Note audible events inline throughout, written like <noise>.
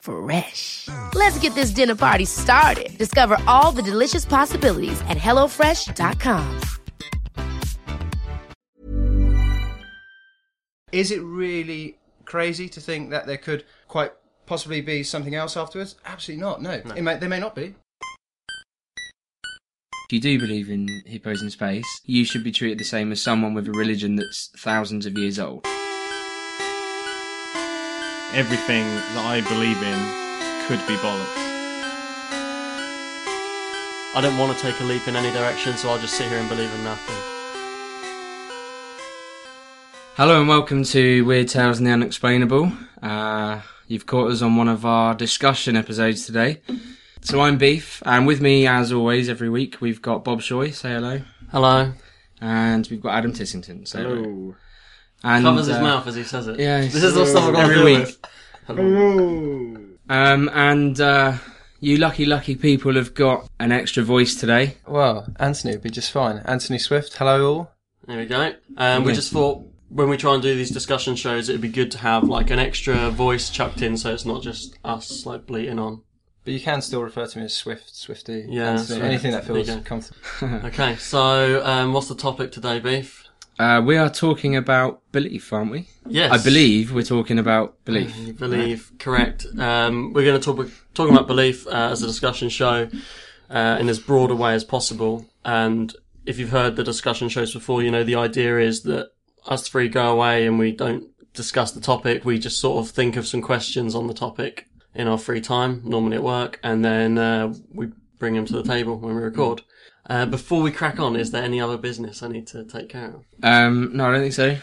Fresh. Let's get this dinner party started. Discover all the delicious possibilities at hellofresh.com. Is it really crazy to think that there could quite possibly be something else afterwards? Absolutely not. No, It may, there may not be. If you do believe in hippos in space, you should be treated the same as someone with a religion that's thousands of years old. Everything that I believe in could be bollocks. I don't want to take a leap in any direction, so I'll just sit here and believe in nothing. Hello and welcome to Weird Tales and the Unexplainable. Uh, you've caught us on one of our discussion episodes today. So I'm Beef, and with me, as always, every week, we've got Bob Shoy, say hello, Hello. and we've got Adam Tissington, say hello. And, Covers his uh, mouth as he says it. yeah, This is the stuff I've got to every do week. with. Um, and uh, you lucky, lucky people have got an extra voice today. Well, Anthony would be just fine. Anthony Swift, hello all. There we go. Um, We just thought when we try and do these discussion shows, it'd be good to have like an extra voice chucked in, so it's not just us like bleating on. But you can still refer to me as Swift, Swifty, Yeah, Anthony, Swift. anything that feels go. comfortable. <laughs> Okay, so um, what's the topic today, Beef? Uh, we are talking about belief, aren't we? Yes, I believe we're talking about belief. Believe, correct. Um, we're going to talk talking about belief uh, as a discussion show uh, in as broad a way as possible. And if you've heard the discussion shows before, you know the idea is that us three go away and we don't discuss the topic. We just sort of think of some questions on the topic in our free time, normally at work, and then uh, we bring them to the table when we record. Uh, before we crack on, is there any other business I need to take care of? Um, no, I don't think so.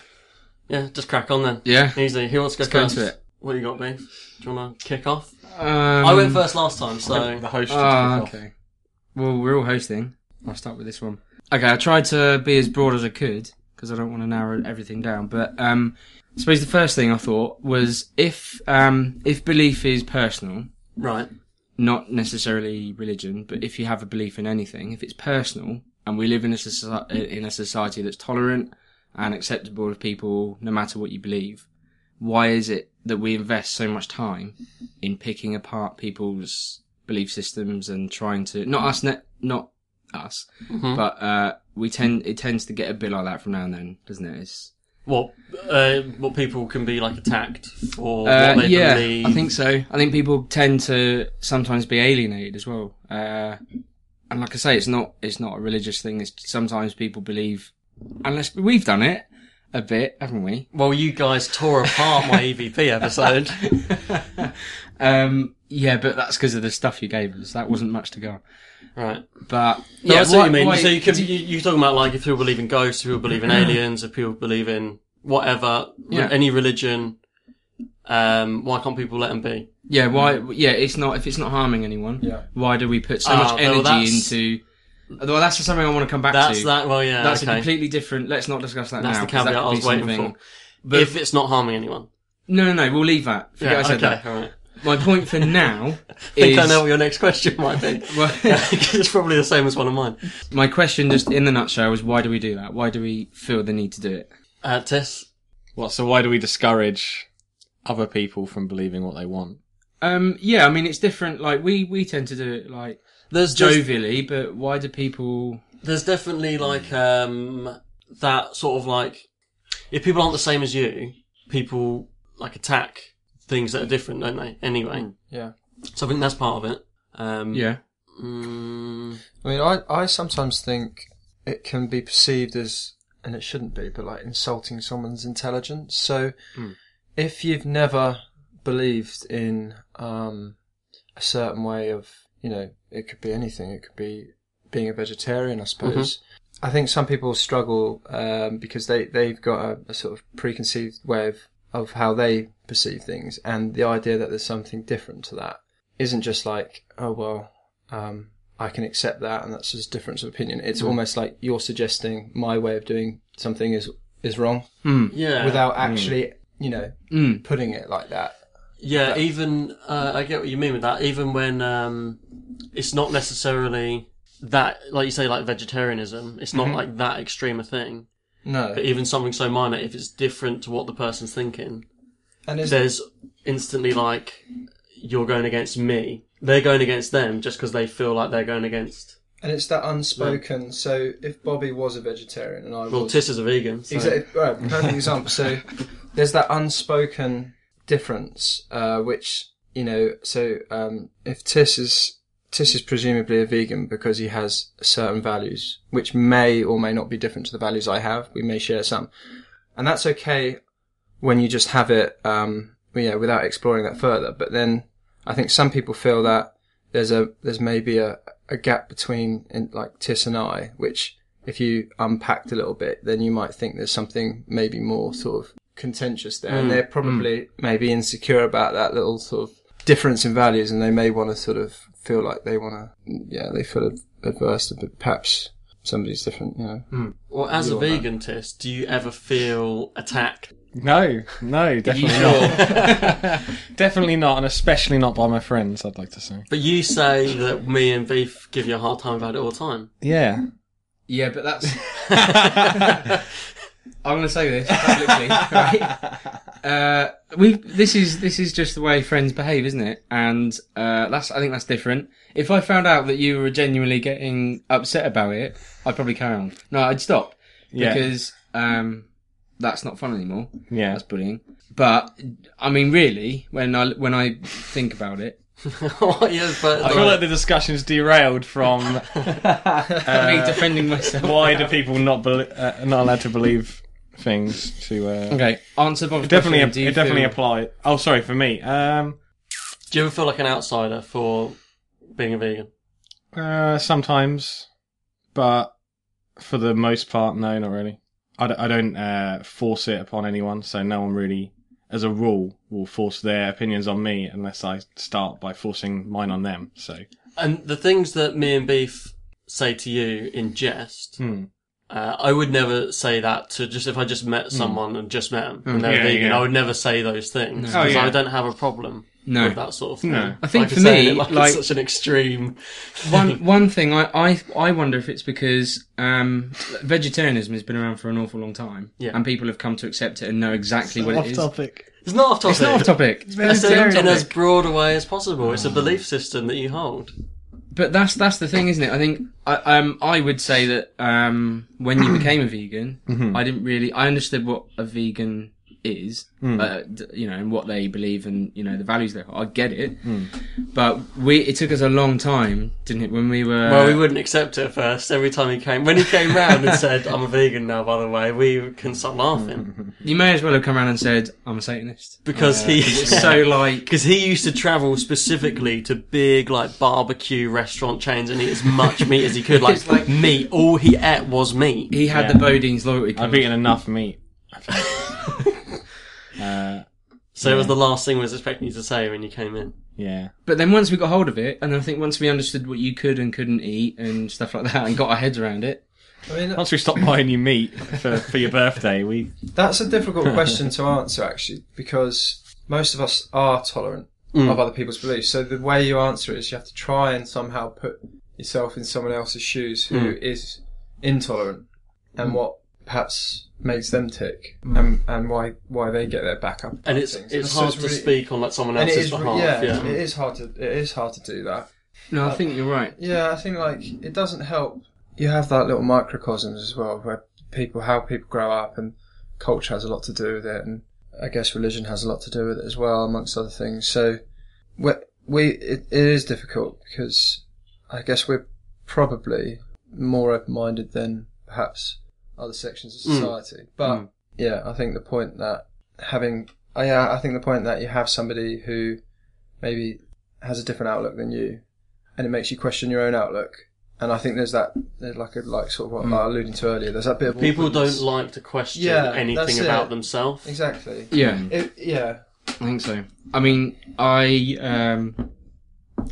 Yeah, just crack on then. Yeah. Easy. Who wants to go Let's go first? into it. What you got, Beef? Do you want to kick off? Um, I went first last time, so The host should Ah, kick off. okay. Well, we're all hosting. I'll start with this one. Okay, I tried to be as broad as I could because I don't want to narrow everything down. But um, I suppose the first thing I thought was if um, if belief is personal, right. Not necessarily religion, but if you have a belief in anything, if it's personal, and we live in a soci- in a society that's tolerant and acceptable of people, no matter what you believe, why is it that we invest so much time in picking apart people's belief systems and trying to not us, ne- not us, but uh, we tend it tends to get a bit like that from now and then, doesn't it? It's, What uh, what people can be like attacked for Uh, what they yeah, believe. I think so. I think people tend to sometimes be alienated as well. Uh, and like I say, it's not it's not a religious thing. It's sometimes people believe, unless we've done it a bit, haven't we? Well, you guys tore apart my <laughs> EVP episode. <laughs> Um, yeah, but that's because of the stuff you gave us. That wasn't much to go. on. Right. But No, yeah, I see what why- you mean. why- so you could, you, you're talking about like if people believe in ghosts, if people believe in aliens, if people believe in whatever, Yeah. any religion. Um, why can't people let them be? yeah, why? Yeah, it's not if it's not harming anyone. Yeah. Why do we put so Ah, much well, energy that's- into? Well, that's just something I want to come back That's to. That's that. Well, yeah. That's okay. a completely different. Let's not discuss that That's now. the 'cause that caveat I was waiting for. But if it's not harming anyone. no, no, no, we'll leave that. Forget Yeah, I said okay, that. all right. My point for now <laughs> I think is I know what your next question might be. <laughs> Well- <laughs> it's probably the same as one of mine. my question, just in the nutshell, is why do we do that? Why do we feel the need to do it? Uh, Tess, What? So why do we discourage other people from believing what they want? Um, yeah, I mean it's different. Like we we tend to do it like there's there's, jovially, but why do people? there's definitely like um that sort of like if people aren't the same as you, people like attack things that are different, don't they? Anyway, Yeah. so I think that's part of it. Um, Yeah, mm, I mean, I, I sometimes think it can be perceived as and it shouldn't be, but like insulting someone's intelligence. So if you've never believed in um, a certain way of, you know, it could be anything. It could be being a vegetarian, I suppose. I think some people struggle um, because they they've got a, a sort of preconceived way of of how they perceive things, and the idea that there's something different to that isn't just like, oh well, um, I can accept that, and that's just a difference of opinion. It's almost like you're suggesting my way of doing something is is wrong Yeah. without actually, you know, Mm. putting it like that. Yeah, even uh, I get what you mean with that. Even when um, it's not necessarily that, like you say, like vegetarianism, it's not like that extreme a thing. No, But even something so minor, if it's different to what the person's thinking, and there's instantly like you're going against me. They're going against them just because they feel like they're going against. and it's that unspoken. So if Bobby was a vegetarian and I Well, was, Tis is a vegan. So. Exactly. Right, <laughs> perfect example. So there's that unspoken difference, uh, which you know. So um, if Tis is Tis is presumably a vegan because he has certain values, which may or may not be different to the values I have. We may share some, and that's okay when you just have it, um, yeah, without exploring that further. But then I think some people feel that there's a there's maybe a, a gap between in, like Tis and I, which if you unpacked a little bit, then you might think there's something maybe more sort of contentious there, and they're probably maybe insecure about that little sort of difference in values, and they may want to sort of feel like they want to, yeah, they feel adverse to but perhaps somebody's different, you know. Hmm. Well, as a You're right. vegan, Tis, do you ever feel attacked? No, no, definitely not. <laughs> definitely not, and especially not by my friends. I'd like to say. But you say that me and Beef give you a hard time about it all the time. Yeah. Yeah, but that's. <laughs> I'm going to say this publicly, <laughs> right? Uh, we this is this is just the way friends behave, isn't it? And uh, that's I think that's different. If I found out that you were genuinely getting upset about it, I'd probably carry on. No, I'd stop Yeah. because um, that's not fun anymore. Yeah. That's bullying. But I mean, really, when I when I think about it, <laughs> yes, but I feel like the discussion's derailed from <laughs> me defending myself. why do people not bel uh, not allowed to believe things to. Uh, Okay, answer Bob's Definitely, question. Do you it definitely feel- apply. Oh, sorry for me. Um, do you ever feel like an outsider for being a vegan? uh, sometimes, but for the most part, no, not really. I don't, don't uh, force it upon anyone, so no one really, as a rule, will force their opinions on me unless I start by forcing mine on them. So, And the things that me and Beef say to you in jest, Hmm. Uh, I would never say that to just if I just met someone and just met them and they're Hmm. Yeah, vegan. yeah. I would never say those things Oh, because yeah. I don't have a problem No. with that sort of thing. No. I think Like for me, it <laughs> like, like- it's such an extreme. one <laughs> one thing I, I I wonder if it's because um, vegetarianism has been around for an awful long time, Yeah. and people have come to accept it and know exactly what it is. topic. It's not off topic. It's not off topic, It's in, in topic. as broad a way as possible. It's a belief system that you hold. But that's that's the thing, isn't it? I think I um I would say that um when you <clears throat> became a vegan, I didn't really I understood what a vegan is, hmm. uh, you know, and what they believe and you know the values they hold. I get it, hmm. but we it took us a long time, didn't it? When we were Well, we wouldn't accept it at first. Every time he came, when he came round and said, "I'm a vegan now," by the way, we couldn't stop laughing <laughs> you may as well have come around and said I'm a Satanist because uh, he <laughs> It's so <laughs> like because he used to travel specifically to big like barbecue restaurant chains and eat as much meat as he could. Like, like- meat, all he ate was meat. he had Yeah. the Bodean's loyalty card. I've eaten enough meat. I think. uh, So it was the last thing we was expecting you to say when you came in. yeah. But then once we got hold of it, and I think once we understood what you could and couldn't eat and stuff like that, and got our heads around it, I mean, Once we stopped buying you meat for, for your birthday, we That's a difficult <laughs> question to answer, actually, because most of us are tolerant mm. of other people's beliefs. So the way you answer it is you have to try and somehow put yourself in someone else's shoes who mm. is intolerant and mm. what perhaps makes them tick hmm. and, and why why they get their back up. And it's things. it's So hard to really- speak on like someone else's is, behalf. yeah, Yeah, it is hard to it is hard to do that. no, I think you're right. Yeah, I think like it doesn't help. You have that little microcosms as well, where people, how people grow up, and culture has a lot to do with it, and I guess religion has a lot to do with it as well, amongst other things. So, we, we it, it is difficult because I guess we're probably more open-minded than perhaps other sections of Mm. society. But yeah, I think the point that having, uh, yeah, I think the point that you have somebody who maybe has a different outlook than you, and it makes you question your own outlook. And I think there's that, there's like a like sort of what I was alluding to earlier. There's that bit of People don't like to question Yeah, that's anything it. about themselves. exactly. Yeah. It, yeah, I think so. I mean, I, um,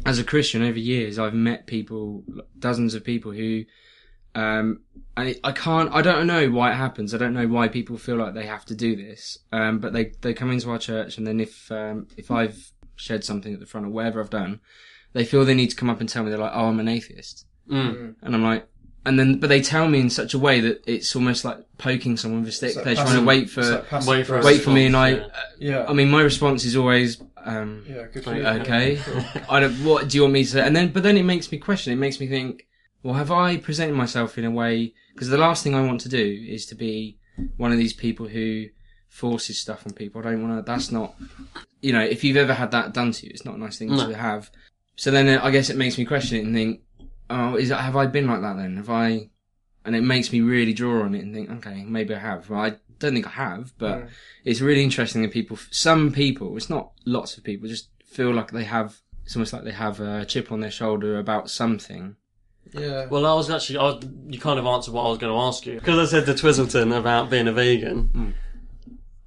as a Christian over years, I've met people, dozens of people who, um, I, I can't, I don't know why it happens. I don't know why people feel like they have to do this. Um, but they, they come into our church and then if, um, if I've shared something at the front or whatever I've done, they feel they need to come up and tell me they're like, oh, I'm an atheist. Mm. And I'm like, and then, but they tell me in such a way that it's almost like poking someone with a stick. Like They're trying to wait for, like Wait for wait for me and I, response, Yeah, I mean, my response is always, um, yeah, good Like, okay. <laughs> I don't. What do you want me to? say? And then, but then it makes me question. It makes me think. Well, have I presented myself in a way? Because the last thing I want to do is to be one of these people who forces stuff on people. I don't want to. That's not. You know, if you've ever had that done to you, it's not a nice thing No. to have. So then, uh, I guess it makes me question it and think, oh, is that, have I been like that then? Have I? And it makes me really draw on it and think, okay, maybe I have. Well, I don't think I have, but Mm. it's really interesting that people, some people, it's not lots of people, just feel like they have, it's almost like they have a chip on their shoulder about something. Yeah, Well, I was actually, I was, you kind of answered what I was going to ask you. Because I said to Twizzleton about being a vegan, Hmm.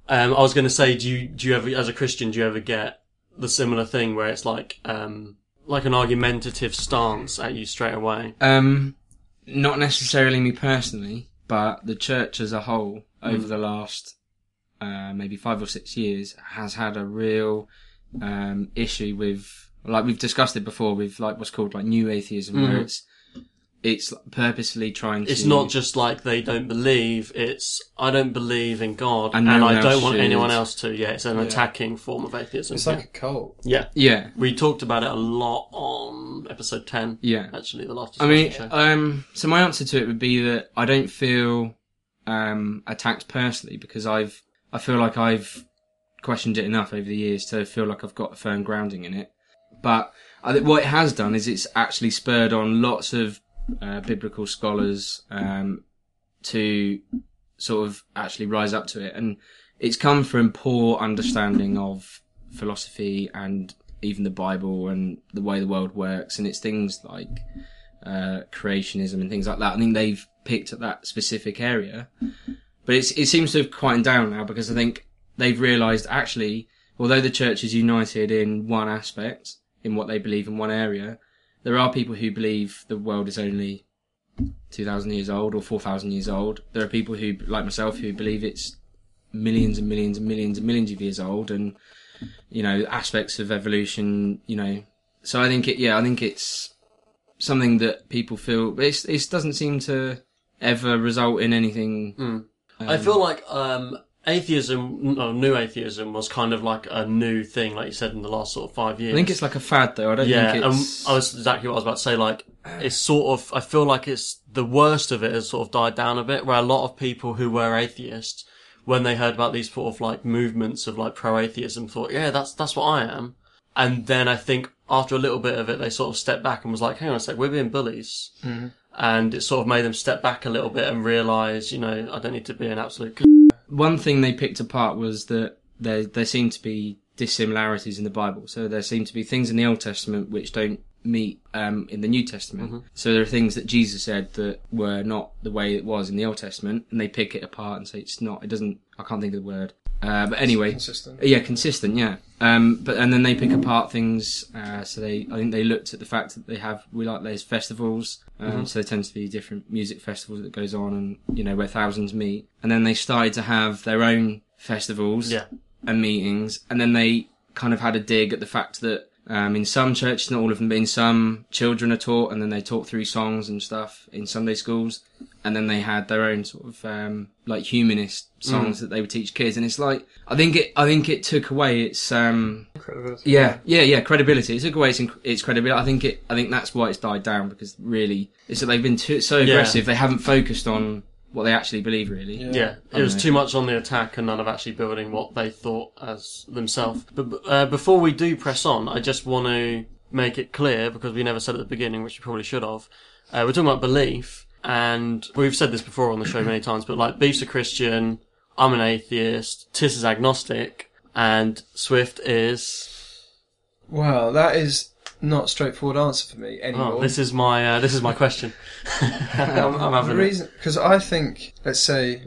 um, I was going to say, do you, do you ever, as a Christian, do you ever get the similar thing where it's like, um, like an argumentative stance at you straight away? Um, not necessarily me personally, but the church as a whole over Mm. the last, uh, maybe five or six years has had a real, um, issue with, like we've discussed it before with like what's called like new atheism, where Mhm. it's, it's purposefully trying to. It's not just like they don't believe, it's, I don't believe in God, And and, I don't want should. anyone else to. Yeah, it's an Yeah. attacking form of atheism. it's like a cult. yeah. Yeah, We talked about it a lot on episode 10, yeah. actually, the last I mean, show. um, so my answer to it would be that I don't feel um, attacked personally because I've I feel like I've questioned it enough over the years to feel like I've got a firm grounding in it. But I think what it has done is it's actually spurred on lots of uh, biblical scholars um, to sort of actually rise up to it, and it's come from poor understanding of philosophy and even the Bible and the way the world works, and it's things like uh, creationism and things like that. I think they've picked at that specific area, but it seems to have quieted down now because I think they've realised actually, although the church is united in one aspect, in what they believe in one area, there are people who believe the world is only 2,000 years old or 4,000 years old. There are people who, like myself, who believe it's millions and millions and millions and millions of years old and, you know, aspects of evolution, you know. So I think it, yeah, I think it's something that people feel, but it's, it doesn't seem to ever result in anything. Mm. um, I feel like um, atheism, new atheism, was kind of like a new thing, like you said, in the last sort of five years. I think it's like a fad though. I don't yeah, think it's. I was exactly what I was about to say. Like, ah. it's sort of, I feel like it's the worst of it has sort of died down a bit. Where a lot of people who were atheists, when they heard about these sort of like movements of like pro-atheism, thought, yeah, that's that's what I am. And then I think after a little bit of it, they sort of stepped back and was like, hang on a sec, we're being bullies. Mm-hmm. And it sort of made them step back a little bit and realise, you know, I don't need to be an absolute. One thing they picked apart was that there there seemed to be dissimilarities in the Bible. So there seem to be things in the Old Testament which don't meet um, in the New Testament. So there are things that Jesus said that were not the way it was in the Old Testament, and they pick it apart and say it's not. It doesn't. I can't think of the word. Uh, but anyway, Consistent. yeah, consistent, yeah. Um, but and then they pick apart things. Uh, so they, I think they looked at the fact that they have we like those festivals. Um, So there tends to be different music festivals that goes on, and you know where thousands meet. And then they started to have their own festivals Yeah. and meetings, and then they kind of had a dig at the fact that um, in some churches, not all of them, but in some, children are taught, and then they taught through songs and stuff in Sunday schools, and then they had their own sort of um, like humanist songs that they would teach kids, and it's like I think it, I think it took away its um, Credibility. yeah, yeah, yeah, credibility. It took away its, its credibility. I think it, I think that's why it's died down because really, it's that they've been too, so Yeah. aggressive. They haven't focused on what they actually believe. Really, Yeah. Yeah, it was Okay. too much on the attack and none of actually building what they thought as themselves. But uh, before we do press on, I just want to make it clear because we never said at the beginning, which we probably should have. Uh, we're talking about belief, and we've said this before on the show many times, but like Beef's a Christian, I'm an atheist, Tis is agnostic, and Swift is. Well, that is not a straightforward answer for me anymore. Oh, this is my uh, this is my question. <laughs> I'm, I'm the having it. reason because I think let's say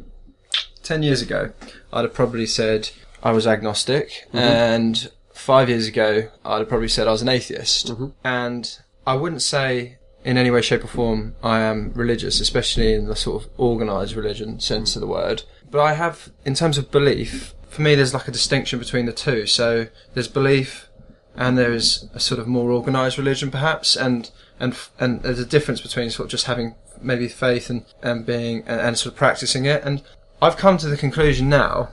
ten years ago I'd have probably said I was agnostic, Mm-hmm. and five years ago I'd have probably said I was an atheist, Mm-hmm. and I wouldn't say in any way, shape, or form I am religious, especially in the sort of organised religion sense of the word. But I have, in terms of belief, for me there's like a distinction between the two. So there's belief and there is a sort of more organised religion, perhaps, and and and there's a difference between sort of just having maybe faith and and being and, and sort of practicing it. And I've come to the conclusion now,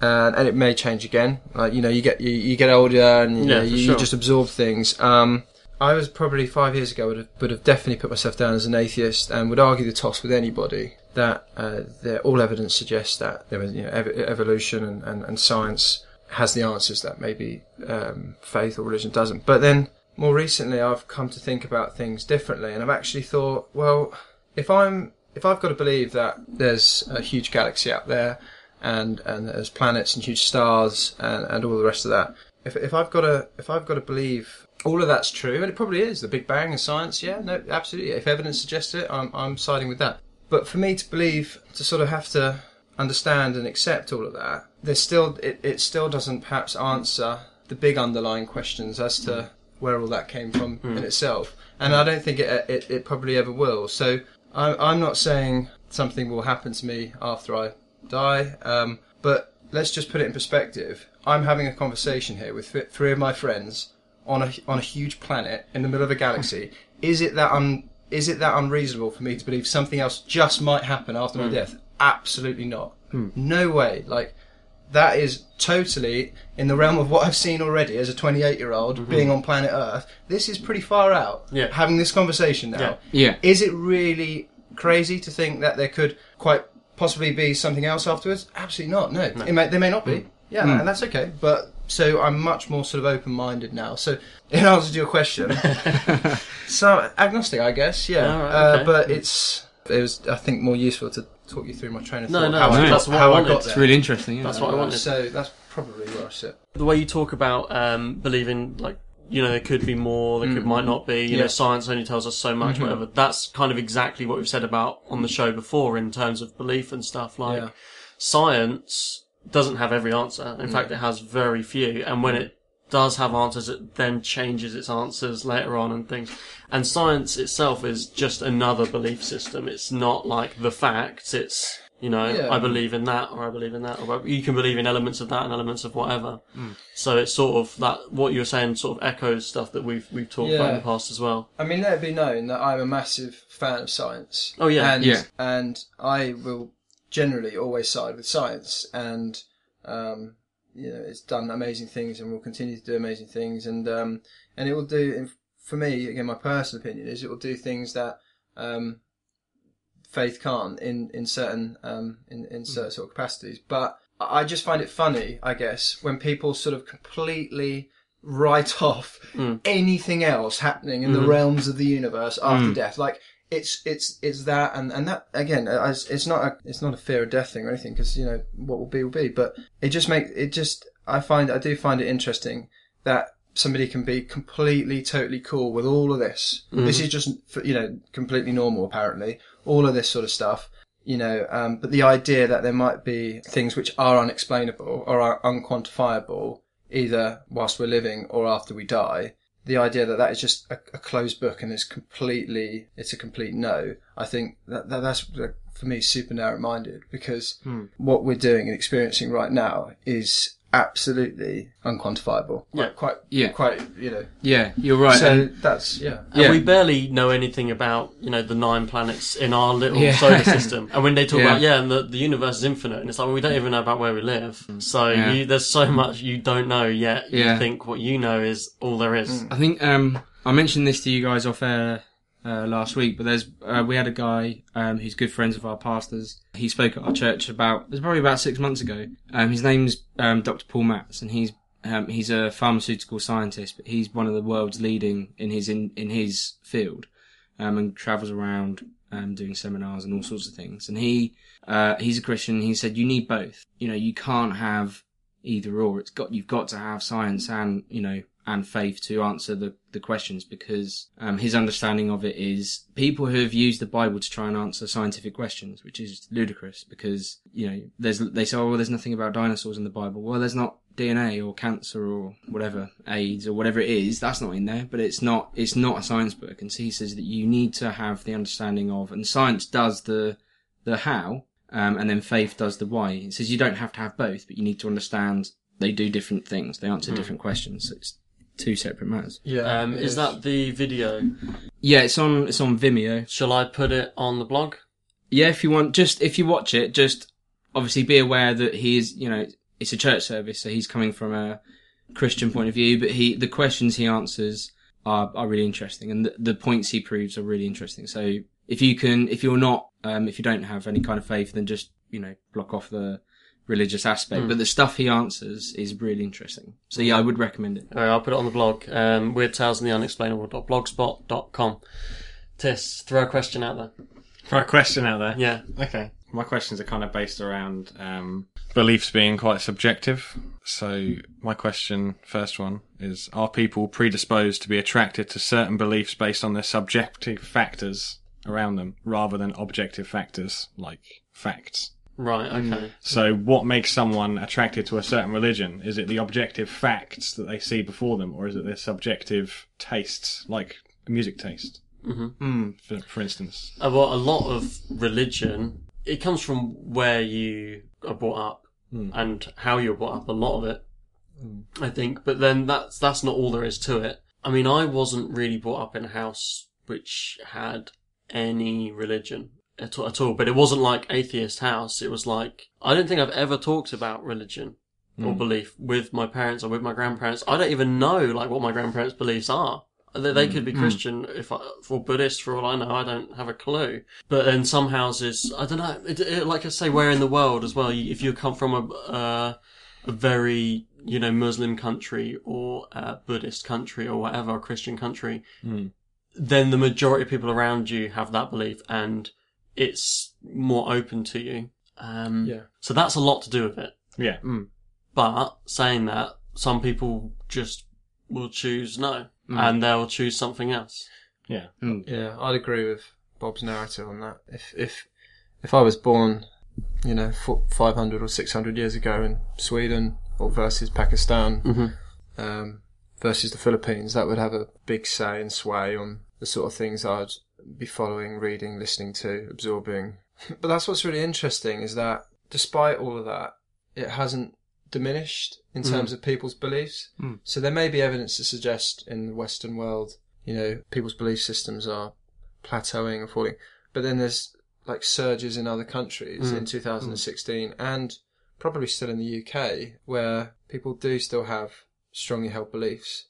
and, and it may change again. Like you know, you get you, you get older and you, Yeah, know, you, sure. you just absorb things. Um, I was probably five years ago would have, would have definitely put myself down as an atheist and would argue the toss with anybody that uh, all evidence suggests that there was you know, ev- evolution and, and, and science has the answers that maybe um, faith or religion doesn't. But then more recently, I've come to think about things differently, and I've actually thought, well, if I'm if I've got to believe that there's a huge galaxy out there, and and there's planets and huge stars and, and all the rest of that, if if I've got to if I've got to believe all of that's true, and it probably is, the Big Bang and science, yeah, no, absolutely. If evidence suggests it, I'm I'm siding with that. But for me to believe, to sort of have to understand and accept all of that, there's still it, it still doesn't perhaps answer the big underlying questions as to hmm. where all that came from hmm. in itself. And I don't think it, it it probably ever will. So I'm I'm not saying something will happen to me after I die, um, but let's just put it in perspective. I'm having a conversation here with th- three of my friends on a on a huge planet in the middle of a galaxy. Hmm. Is it that un is it that unreasonable for me to believe something else just might happen after my death? Absolutely not. No way. Like that is totally in the realm of what I've seen already as a 28 year old mm-hmm. being on planet Earth. This is pretty far out. Yeah. Having this conversation now. Yeah. Yeah. Is it really crazy to think that there could quite possibly be something else afterwards? Absolutely not. No, It may, there may not be. Mm. Yeah, mm. and that's okay. But so I'm much more sort of open-minded now. So <laughs> in answer to your question, <laughs> so agnostic, I guess. Yeah, All right, uh, but it's it was I think more useful to talk you through my train of No, thought. no, how I that's what how I I wanted. got It's there. It's really interesting. Yeah. That's what I wanted. So that's probably where I sit. the way you talk about um, believing like you know there could be more there could might not be you know Mm. Yeah. Mm-hmm. science only tells us so much whatever that's kind of exactly what we've said about on the show before in terms of belief and stuff like Yeah. science doesn't have every answer in fact it has very few and when it does have answers it then changes its answers later on and things and science itself is just another belief system it's not like the facts it's you know Yeah. i believe in that or i believe in that or you can believe in elements of that and elements of whatever Hmm. so it's sort of that what you were saying sort of echoes stuff that we've we've talked about in the past as well. I mean, let it be known that I'm a massive fan of science. Oh, yeah. and, Yeah. and I will generally always side with science, and um, you know, it's done amazing things and will continue to do amazing things, and um, and it will do. For me, again, my personal opinion is it will do things that um, faith can't in in certain um, in in certain sort of capacities. But I just find it funny, I guess, when people sort of completely write <laughs> off anything else happening in the realms of the universe after death. Like it's it's it's that and and that again. It's, not a it's not a fear of death thing or anything because you know what will be will be. But it just makes it just I find I do find it interesting that somebody can be completely totally cool with all of this. This is just you know completely normal apparently. All of this sort of stuff you know, um, but the idea that there might be things which are unexplainable or are unquantifiable, either whilst we're living or after we die, the idea that that is just a, a closed book and it's completely, it's a complete no. I think that, that that's for me super narrow-minded because hmm. what we're doing and experiencing right now is absolutely unquantifiable. Quite, Yeah. quite, Yeah. quite, you know. Yeah, you're right. So and- that's yeah. And Yeah. we barely know anything about, you know, the nine planets in our little Yeah. solar <laughs> system. And when they talk Yeah. about, yeah, and the, the universe is infinite, and it's like, well, we don't even know about where we live. So Mm. Yeah. you, there's so much you don't know yet. You Yeah. think what you know is all there is. I think um, I mentioned this to you guys off air uh, last week, but there's uh, we had a guy um, who's good friends of our pastors. He spoke at our church about it was probably about six months ago. Um, his name's um, Dr. Paul Matz, and he's um, he's a pharmaceutical scientist, but he's one of the world's leading in his in, in his field, um, and travels around um, doing seminars and all sorts of things. And he uh, he's a Christian. He said you need both. You know, you can't have either or. It's got you've got to have science and you know and faith to answer the, the questions because um, his understanding of it is people who have used the Bible to try and answer scientific questions, which is ludicrous because you know there's they say oh well there's nothing about dinosaurs in the Bible. Well, there's not DNA or cancer or whatever AIDS or whatever it is. That's not in there, but it's not it's not a science book. And so he says that you need to have the understanding of and science does the the how. Um, and then faith does the why. It says you don't have to have both, but you need to understand they do different things. They answer different questions. So it's two separate matters. Yeah. Um, it is that the video? Yeah, it's on it's on Vimeo. Shall I put it on the blog? Yeah, if you want, just if you watch it, just obviously be aware that he is, you know, it's a church service, so he's coming from a Christian point of view, but he the questions he answers are are really interesting, and the, the points he proves are really interesting. So if you can, if you're not, um, if you don't have any kind of faith, then just you know block off the religious aspect. But the stuff he answers is really interesting. So yeah, I would recommend it. All right, I'll put it on the blog. Um, Weird Tales and the Unexplainable.blogspot.com. Tis, throw a question out there. Throw a question out there. Yeah. Okay. My questions are kind of based around um, beliefs being quite subjective. So, my question, first one, is Are people predisposed to be attracted to certain beliefs based on their subjective factors around them rather than objective factors like facts? Right, okay. So, what makes someone attracted to a certain religion? Is it the objective facts that they see before them, or is it their subjective tastes, like music taste, hmm for, for instance? Uh, well, a lot of religion, it comes from where you are brought up and how you're brought up. A lot of it, I think. But then that's that's not all there is to it. I mean, I wasn't really brought up in a house which had any religion at, all- at all. But it wasn't like atheist house. It was like I don't think I've ever talked about religion or hmm. belief with my parents or with my grandparents. I don't even know like what my grandparents' beliefs are. They, they hmm. could be hmm. Christian if I, for Buddhist for all I know. I don't have a clue. But then some houses, I don't know. It, it, like I say, where in the world as well. If you come from a uh, a very you know Muslim country or a Buddhist country or whatever, a Christian country, then the majority of people around you have that belief, and it's more open to you. Um, Yeah. So that's a lot to do with it. Yeah. But saying that, some people just will choose no, Mm. and they'll choose something else. Yeah. Yeah, I'd agree with Bob's narrative on that. If if if I was born, you know, five hundred or six hundred years ago in Sweden or versus Pakistan um, versus the Philippines, that would have a big say and sway on the sort of things I'd be following, reading, listening to, absorbing. <laughs> But that's what's really interesting is that despite all of that, it hasn't diminished in mm. terms of people's beliefs. Mm. So there may be evidence to suggest in the Western world, you know, people's belief systems are plateauing and falling. But then there's like surges in other countries mm. in 2016 and probably still in the UK where people do still have strongly held beliefs,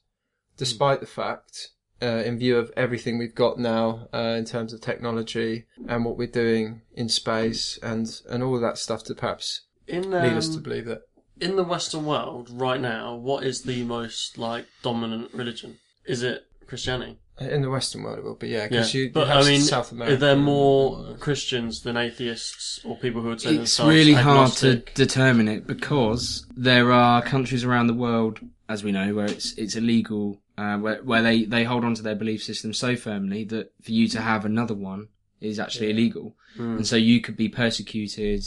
despite the fact, uh, in view of everything we've got now uh, in terms of technology and what we're doing in space and and all of that stuff to perhaps In lead us to um, believe that. in the Western world right now, what is the most like dominant religion? Is it Christianity? In the Western world, it will be, yeah. Yeah, Because you, you but have I mean, South America. are there more Christians than atheists or people who would say It's themselves really hard to determine it because there are countries around the world, as we know, where it's it's illegal, uh, where where they they hold on to their belief system so firmly that for you to have another one is actually illegal, and so you could be persecuted.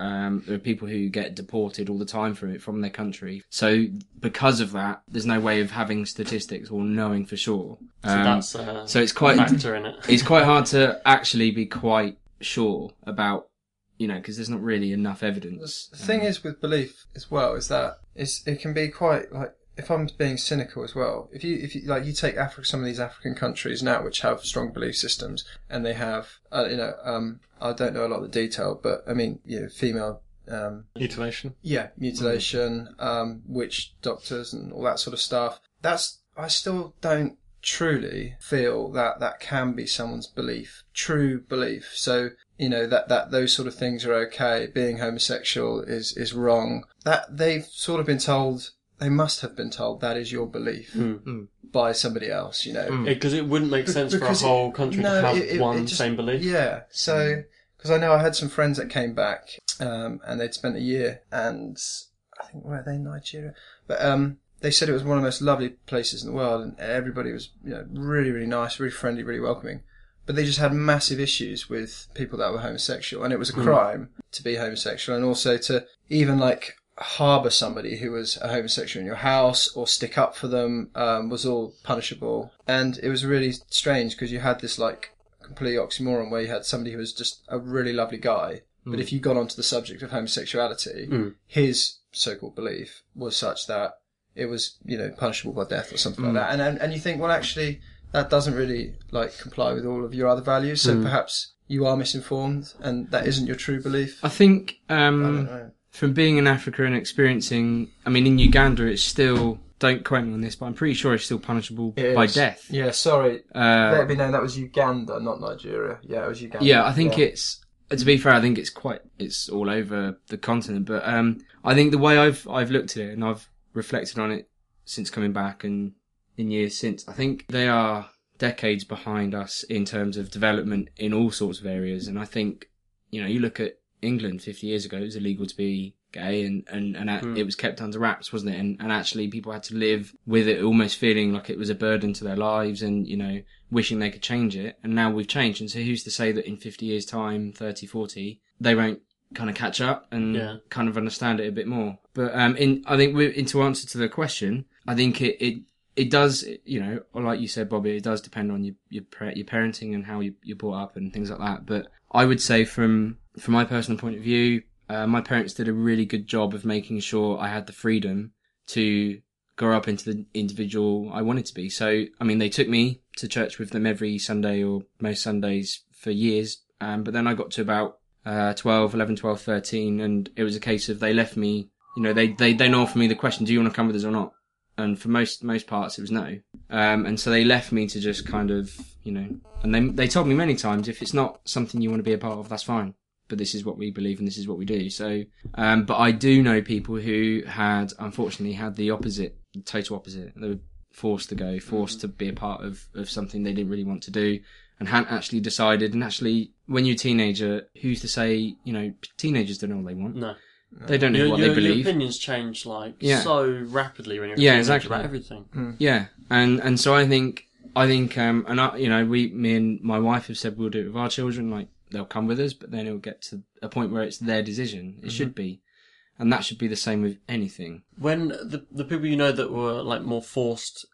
Um, there are people who get deported all the time from it from their country. So because of that, there's no way of having statistics or knowing for sure. So Um, that's uh, so it's quite a factor in it. <laughs> it's quite hard to actually be quite sure about, you know, because there's not really enough evidence. The thing is with belief as well is that it's, it can be quite like if I'm being cynical as well. If you if you like you take Africa, some of these African countries now which have strong belief systems and they have uh, you know um I don't know a lot of the detail, but I mean you know female um Mutilation. yeah mutilation, um witch doctors and all that sort of stuff. That's I still don't truly feel that that can be someone's belief, true belief. So you know that that those sort of things are okay. Being homosexual is is wrong. That they've sort of been told. They must have been told that is your belief. Hmm. Hmm. by somebody else. You know, hmm. Because it wouldn't make sense for a whole country no, to have it- it- one it just- same belief. Yeah. So, because I know I had some friends that came back, um, and they'd spent a year, and I think were they Nigeria, but um, they said it was one of the most lovely places in the world, and everybody was you know really really nice, really friendly, really welcoming. But they just had massive issues with people that were homosexual, and it was a crime to be homosexual, and also to even like harbour somebody who was a homosexual in your house or stick up for them um, was all punishable. And it was really strange because you had this like complete oxymoron where you had somebody who was just a really lovely guy, but if you got onto the subject of homosexuality, his so-called belief was such that it was you know punishable by death or something like that. And, and and you think, well, actually, that doesn't really like comply with all of your other values. So perhaps you are misinformed, and that isn't your true belief. I think I um, don't know. From being in Africa and experiencing, I mean, in Uganda, it's still. Don't quote me on this, but I'm pretty sure it's still punishable It by is. death. Yeah, sorry. Uh, Let it be known that was Uganda, not Nigeria. Yeah, it was Uganda. Yeah, I think it's to be fair, I think it's quite it's all over the continent. But um, I think the way I've I've looked at it and I've reflected on it since coming back and in years since, I think they are decades behind us in terms of development in all sorts of areas. And I think you know you look at England 50 years ago, it was illegal to be gay and and, and a- it was kept under wraps wasn't it? And, and actually people had to live with it almost feeling like it was a burden to their lives and you know wishing they could change it. And now we've changed. And so who's to say that in 50 years time 30 40 they won't kind of catch up and Yeah. kind of understand it a bit more? But um in i think we in to answer to the question i think it it it does, you know, or like you said, Bobby, it does depend on your your, your parenting and how you, you're brought up and things like that. But I would say, from from my personal point of view, uh, my parents did a really good job of making sure I had the freedom to grow up into the individual I wanted to be. So, I mean, they took me to church with them every Sunday or most Sundays for years. Um, but then I got to about uh, 12, 11, 12, 13, and it was a case of they left me, you know, they, they, know for me the question, do you want to come with us or not? And for most, most parts, it was no. Um, and so they left me to just kind of, you know, and they, they told me many times, if it's not something you want to be a part of, that's fine. But this is what we believe and this is what we do. So, um, but I do know people who had, unfortunately, had the opposite, the total opposite. They were forced to go, forced to be a part of, of something they didn't really want to do and hadn't actually decided. And actually, when you're a teenager, who's to say, you know, teenagers don't know what they want. No. They don't know Your, what your, they your believe. opinions change like Yeah. so rapidly when you're Yeah, exactly. about everything. Yeah, and and so I think I think um and I you know we me and my wife have said we'll do it with our children like they'll come with us but then it'll get to a point where it's their decision. It should be. And that should be the same with anything. When the the people you know that were like more forced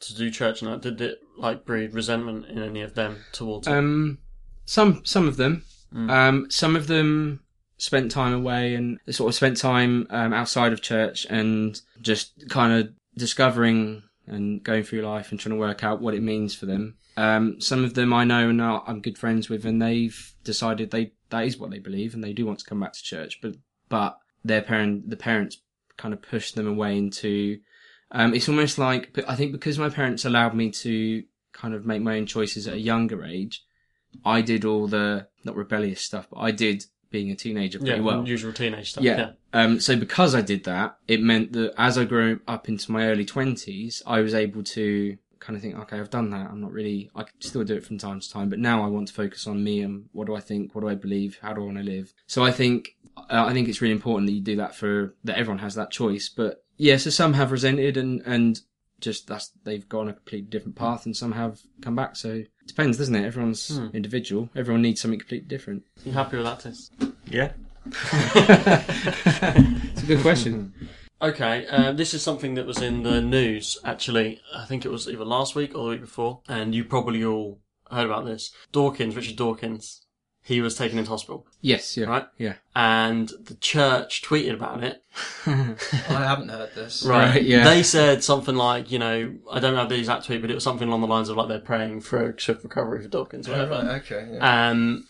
to do church and that, did it like breed resentment in any of them towards it? um some some of them. Um some of them spent time away and sort of spent time um, outside of church and just kind of discovering and going through life and trying to work out what it means for them. Um, some of them I know and are- I'm good friends with, and they've decided they that is what they believe, and they do want to come back to church. But but their parent, the parents, kind of pushed them away into. Um, it's almost like I think because my parents allowed me to kind of make my own choices at a younger age, I did all the not rebellious stuff, but I did being a teenager pretty yeah, well. usual teenage stuff. Yeah. Yeah. Um, so because I did that, it meant that as I grew up into my early twenties, I was able to kind of think, okay, I've done that. I'm not really, I can still do it from time to time, but now I want to focus on me and what do I think? What do I believe? How do I want to live? So I think, uh, I think it's really important that you do that for, that everyone has that choice. But yeah, so some have resented and, and just that's, they've gone a completely different path and some have come back. So it depends, doesn't it? Everyone's individual. Everyone needs something completely different. You happy with that, Tis? Yeah. <laughs> It's a good question. <laughs> Okay, uh, this is something that was in the news, actually. I think it was either last week or the week before, and you probably all heard about this. Dawkins, Richard Dawkins, he was taken into hospital, yes, yeah. Right. Yeah. and the church tweeted about it. I haven't heard this. <laughs> Right, yeah. They said something like, you know, I don't have the exact tweet, but it was something along the lines of like they're praying for a swift recovery for Dawkins, or Oh, whatever. right, okay. Yeah. Um,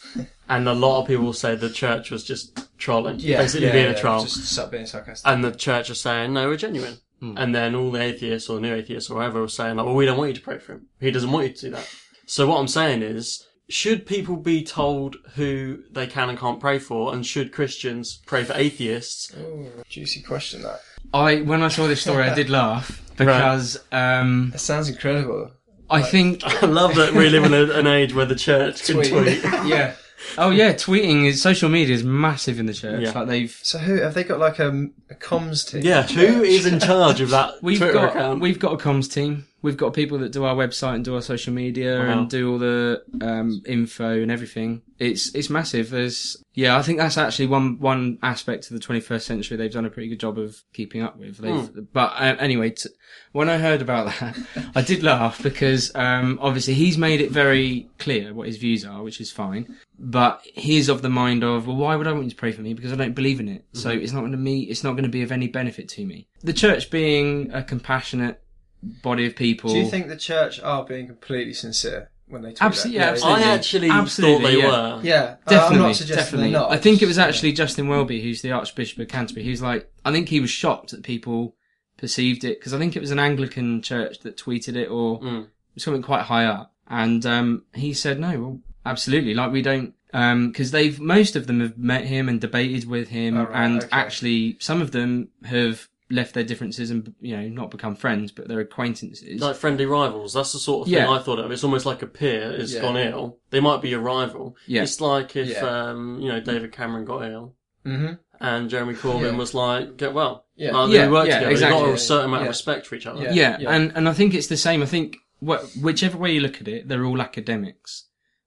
and a lot of people said the church was just trolling, yeah, basically yeah, being yeah, a troll. Just stop being sarcastic. And the church is saying, no, we're genuine. And then all the atheists or new atheists or whatever were saying, like, well, we don't want you to pray for him. He doesn't want you to do that. So what I'm saying is, should people be told who they can and can't pray for? And should Christians pray for atheists? Ooh, juicy question that. I when I saw this story, I did <laughs> laugh because um, That sounds incredible. I think <laughs> I love that we live in a, an age where the church can Tweet. tweet. <laughs> yeah. Oh yeah, tweeting is social media is massive in the church. Yeah. Like they've So who have they got like a, a comms team? Yeah, who is in charge of that we've Twitter got account? we've got a comms team. We've got people that do our website and do our social media Wow. and do all the um, info and everything. It's it's massive. There's yeah, I think that's actually one one aspect of the 21st century they've done a pretty good job of keeping up with. Hmm. But uh, anyway, t- when I heard about that, <laughs> I did laugh because um, obviously he's made it very clear what his views are, which is fine. But he's of the mind of, well, why would I want you to pray for me? Because I don't believe in it. So Mm-hmm. it's not going to me. It's not going to be of any benefit to me. The church being a compassionate body of people. Do you think the church are being completely sincere when they tweet Absolutely, that? yeah, absolutely. I actually Absolutely, thought they yeah. were. Yeah, Uh, Definitely, I'm not suggesting definitely. they're not. I think it was Yeah. actually Justin Welby, who's the Archbishop of Canterbury. He was like, I think he was shocked that people perceived it because I think it was an Anglican church that tweeted it or Mm. something quite high up, and um, he said, "No, well, absolutely. Like we don't." Because they've most of them have met him and debated with him, Oh, right, and okay. actually some of them have left their differences and you know not become friends, but they're acquaintances. Like friendly rivals. That's the sort of thing Yeah. I thought of. It's almost like a peer has Yeah. gone ill. They might be a rival. Yeah. It's like if, Yeah. um, you know, David Cameron got ill Mhm. and Jeremy Corbyn Yeah. was like, get well. Yeah. Like, Yeah, they work yeah, together. They've exactly. got a certain amount Yeah. of respect for each other. Yeah. yeah, yeah. and and I think it's the same. I think wh- whichever way you look at it, they're all academics.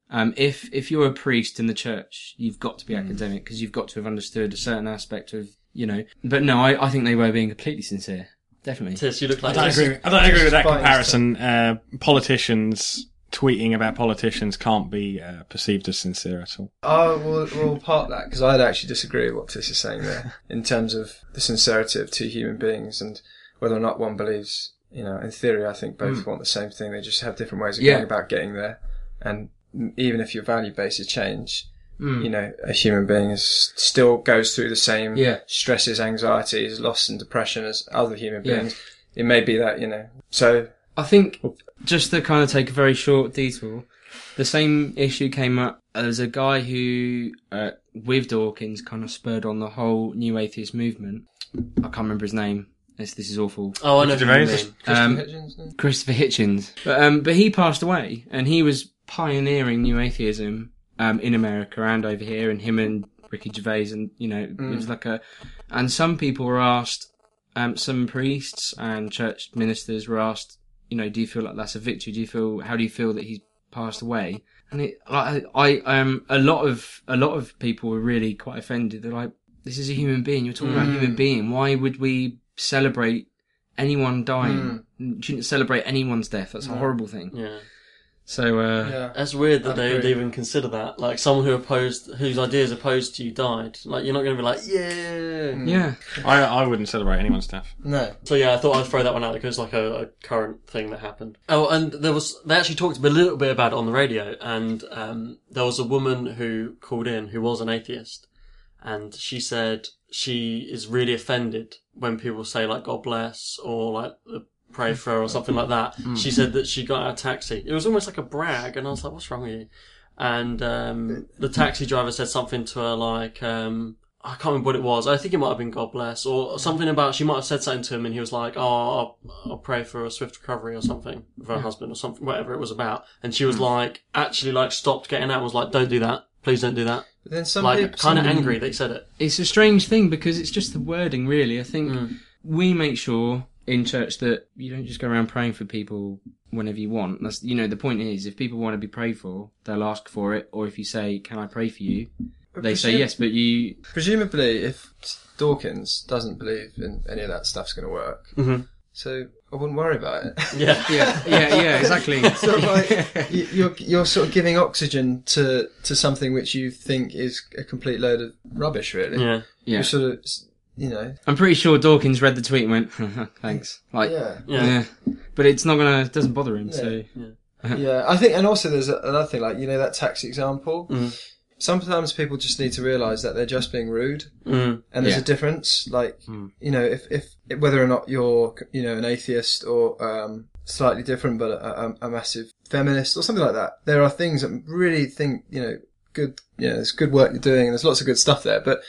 Um, if if you're a priest in the church, you've got to be academic because you've got to have understood a certain aspect of you know. But no, I, I think they were being completely sincere. Definitely. Tis, you look I like don't this. agree. I don't agree with that comparison. Uh, politicians tweeting about politicians can't be uh, perceived as sincere at all. Oh, we'll, we'll park that because I'd actually disagree with what Tis is saying there <laughs> in terms of the sincerity of two human beings and whether or not one believes. You know, in theory, I think both want the same thing. They just have different ways of Yeah. going about getting there. And even if your value bases change, Mm. you know, a human being is still goes through the same Yeah. stresses, anxieties, loss, and depression as other human Yeah. beings. It may be that you know. So I think just to kind of take a very short detour, the same issue came up. There's a guy who, uh, with Dawkins, kind of spurred on the whole new atheist movement. I can't remember his name. This, this is awful. Oh, I know who you Gervais? mean. Christopher Um, Hitchens. no? Christopher Hitchens. But um, but he passed away, and he was pioneering new atheism um, in America and over here. And him and Ricky Gervais, and you know, it was like a. And some people were asked, um, some priests and church ministers were asked, you know, do you feel like that's a victory? Do you feel how do you feel that he's passed away? And it, like, I, um, a lot of a lot of people were really quite offended. They're like, this is a human being. You're talking about a human being. Why would we celebrate anyone dying? You shouldn't celebrate anyone's death. That's a horrible thing. Yeah. So, uh, Yeah. That's weird that I they would even consider that. Like someone who opposed, whose ideas opposed to you died. Like you're not going to be like, yeah. yeah, I, I wouldn't celebrate anyone's death. No. So yeah, I thought I'd throw that one out because it's like a, a current thing that happened. Oh, and there was they actually talked a little bit about it on the radio, and um, there was a woman who called in who was an atheist, and she said she is really offended when people say like God bless or like uh, pray for her or something like that. She said that she got out a taxi. It was almost like a brag, and I was like, what's wrong with you? And um, the taxi driver said something to her like. Um, I can't remember what it was. I think it might have been God bless or something about. She might have said something to him, and he was like, "Oh, I'll, I'll pray for a swift recovery or something with her husband or something, whatever it was about." And she was like, actually, like stopped getting out. and Was like, "Don't do that, please, don't do that." But then some Like, people, kind of angry that he said it. it's a strange thing because it's just the wording, really. I think Mm. we make sure in church that you don't just go around praying for people whenever you want. That's you know the point is if people want to be prayed for, they'll ask for it, or if you say, "Can I pray for you?" They say yes, but you Presumably, if Dawkins doesn't believe in any of that stuff's going to work, Mhm. so I wouldn't worry about it. <laughs> Yeah, <laughs> yeah, yeah, yeah, exactly. <laughs> so like you- you're you're sort of giving oxygen to to something which you think is a complete load of rubbish. Really, yeah. yeah. You're sort of you know, I'm pretty sure Dawkins read the tweet and went, <laughs> "Thanks." Like, yeah, Yeah. yeah. but it's not gonna, it doesn't bother him. So yeah. I think, and also there's another thing, like you know that taxi example. Mm. Sometimes people just need to realise that they're just being rude, Mm. and there's Yeah. a difference. Like you know, if if whether or not you're you know an atheist or um, slightly different, but a, a, a massive feminist or something like that, there are things that really think you know good. You know, there's good work you're doing, and there's lots of good stuff there. But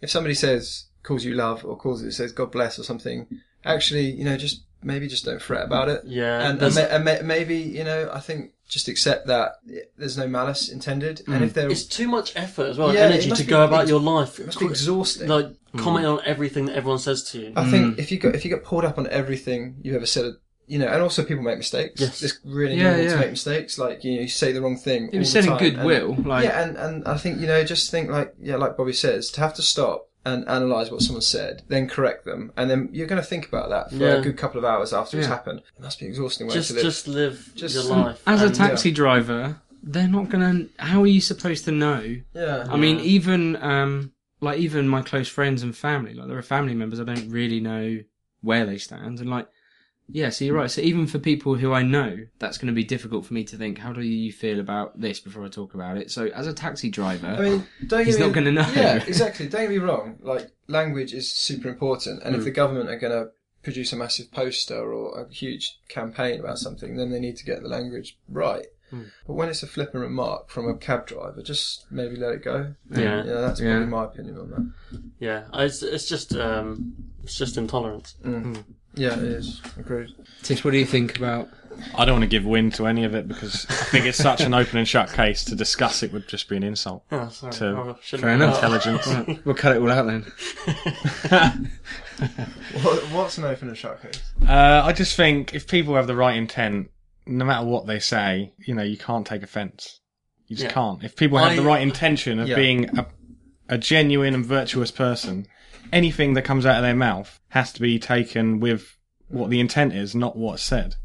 if somebody says calls you love or calls it says God bless or something, actually, you know, just maybe just don't fret about it. Yeah, and, and, there's- ma- and ma- maybe you know, I think just accept that there's no malice intended, and if mm. there It's too much effort as well, Yeah, energy to be go about ex- your life. it must be exhausting. Like mm. commenting on everything that everyone says to you. I think mm. if you got if you get pulled up on everything you've ever said, you know, and also people make mistakes. Yes. It's really Yeah, normal yeah. to make mistakes. Like you know, you say the wrong thing. It all was the said in time, goodwill, and- like- yeah, and and I think you know, just think like yeah, like Bobby says, to have to stop and analyze what someone said, then correct them, and then you're going to think about that for Yeah. a good couple of hours after it's Yeah. happened. It must be exhausting way just to live. just live Just- your life. As a And- taxi driver, they're not gonna. How are you supposed to know? yeah, I mean, even um, like even my close friends and family, like there are family members I don't really know where they stand, and like, yeah, so you're right. So even for people who I know, that's going to be difficult for me to think. How do you feel about this before I talk about it? So as a taxi driver, I mean, don't He's me, not gonna know. Yeah, <laughs> exactly. Don't get me wrong. Like language is super important, and if Mm. the government are going to produce a massive poster or a huge campaign about something, then they need to get the language right. Mm. But when it's a flippant remark from a cab driver, just maybe let it go. Yeah. Yeah, that's Yeah. probably my opinion on that. yeah, it's it's just um, it's just intolerance. Yeah, it is. Agreed. Tish, what do you think about? I don't want to give wind to any of it because I think it's such an open and shut case. To discuss it would just be an insult. Oh, sorry. To I shouldn't Fair have enough. done Intelligence. Right, we'll cut it all out then. <laughs> What, what's an open and shut case? Uh, I just think if people have the right intent, no matter what they say, you know, you can't take offence. You just Yeah. can't. If people have I- the right intention of Yeah. being a, a genuine and virtuous person, anything that comes out of their mouth has to be taken with what the intent is, not what's said.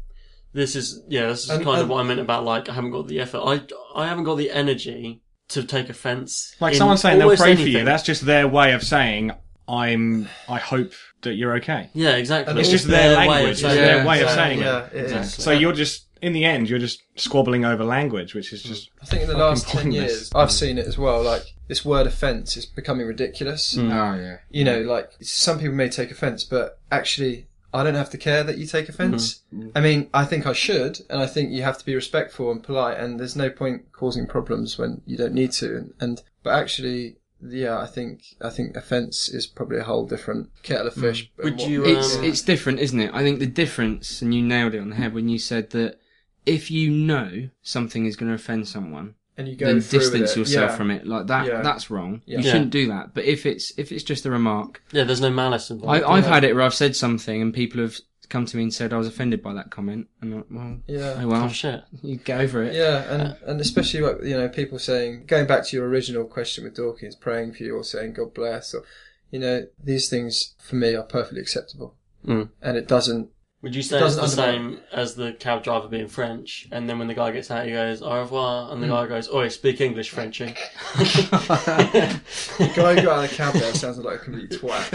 This is yeah, this is And- kind of uh, what I meant about like I haven't got the effort. I I haven't got the energy to take offence. Like in someone saying they'll almost pray for you, that's just their way of saying, I'm, I hope that you're okay. yeah, exactly. And It's it's just their way of language, it's saying their it. way of Yeah, saying it. yeah, it is. So you're just, in the end, you're just squabbling over language, which is just I think in the last ten pointless. years, I've seen it as well. Like this word offence is becoming ridiculous. Oh yeah. you know, like some people may take offence, but actually, I don't have to care that you take offence. Mm-hmm. I mean, I think I should, and I think you have to be respectful and polite, and there's no point causing problems when you don't need to. And, and but actually, yeah, I think I think offence is probably a whole different kettle of hmm. fish. and Would what- you, It's Um, it's different, isn't it? I think the difference, and you nailed it on the head when you said that if you know something is going to offend someone, and you go then distance yourself yeah. from it. Like that, Yeah. that's wrong. Yeah. You shouldn't do that. But if it's if it's just a remark, yeah, there's no malice involved. I, I've had it where I've said something and people have come to me and said I was offended by that comment, and I'm like, well, Yeah. oh well, oh shit. you get over it. Yeah, and and especially like you know people saying going back to your original question with Dawkins, praying for you or saying God bless or you know these things for me are perfectly acceptable, Mm. and it doesn't. Would you say It it's the undermine- same as the cab driver being French, and then when the guy gets out, he goes "au revoir," Hmm. and the guy goes, "Oh, speak English, Frenchy." The guy <laughs> who got out of the cab there sounds like a complete <laughs> twat.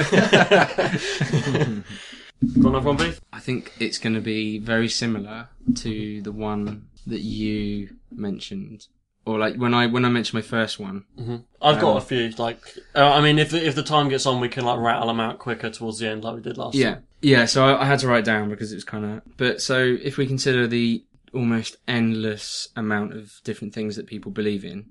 Got another one, beef? I think it's going to be very similar to the one that you mentioned, or like when I when I mentioned my first one. I've got Um, a few. Like, uh, I mean, if if the time gets on, we can like rattle them out quicker towards the end, like we did last. Yeah, time. Yeah. So I, I had to write down because it was kind of. But so if we consider the almost endless amount of different things that people believe in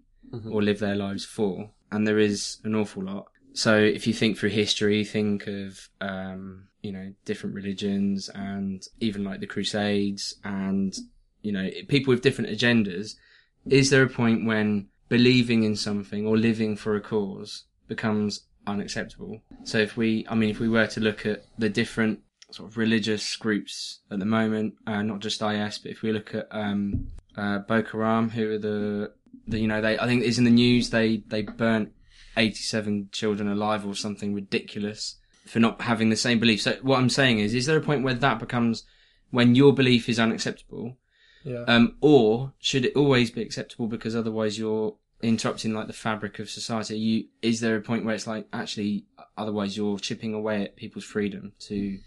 or live their lives for, and there is an awful lot. So if you think through history, think of um, you know different religions and even like the Crusades and you know people with different agendas. Is there a point when believing in something or living for a cause becomes unacceptable? So if we, I mean, if we were to look at the different sort of religious groups at the moment, uh, not just IS, but if we look at um, uh, Boko Haram, who are the, the, you know, they, I think it's in the news, they, they burnt 87 children alive or something ridiculous for not having the same belief. So what I'm saying is, is there a point where that becomes, when your belief is unacceptable, Yeah. um, or should it always be acceptable because otherwise you're interrupting like the fabric of society? You is there a point where it's like actually otherwise you're chipping away at people's freedom to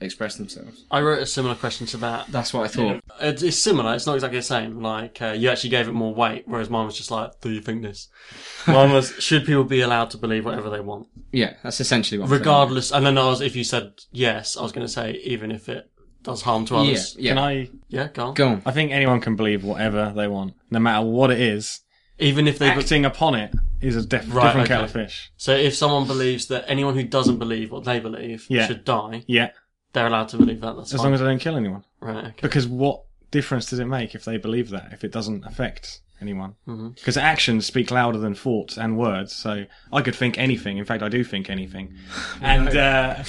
express themselves? I wrote a similar question to that. That's what I thought. It's, it's similar. It's not exactly the same. Like uh, you actually gave it more weight, whereas mine was just like, "Do you think this?" <laughs> mine was, "Should people be allowed to believe whatever they want, Yeah, that's essentially what. I'm regardless?" And then I was, if you said yes, I was going to say even if it does harm to Yeah, others. yeah. Can I? Yeah, go on. Go on. I think anyone can believe whatever they want, no matter what it is. Even if they Acting upon it is a diff- Right, different kettle of fish. so if someone believes that anyone who doesn't believe what they believe Yeah. should die, Yeah, They're allowed to believe that. That's as fine. long as they don't kill anyone. right. Okay. Because what difference does it make if they believe that if it doesn't affect anyone? Mm-hmm. Because actions speak louder than thoughts and words. So I could think anything. In fact, I do think anything. <laughs> And uh,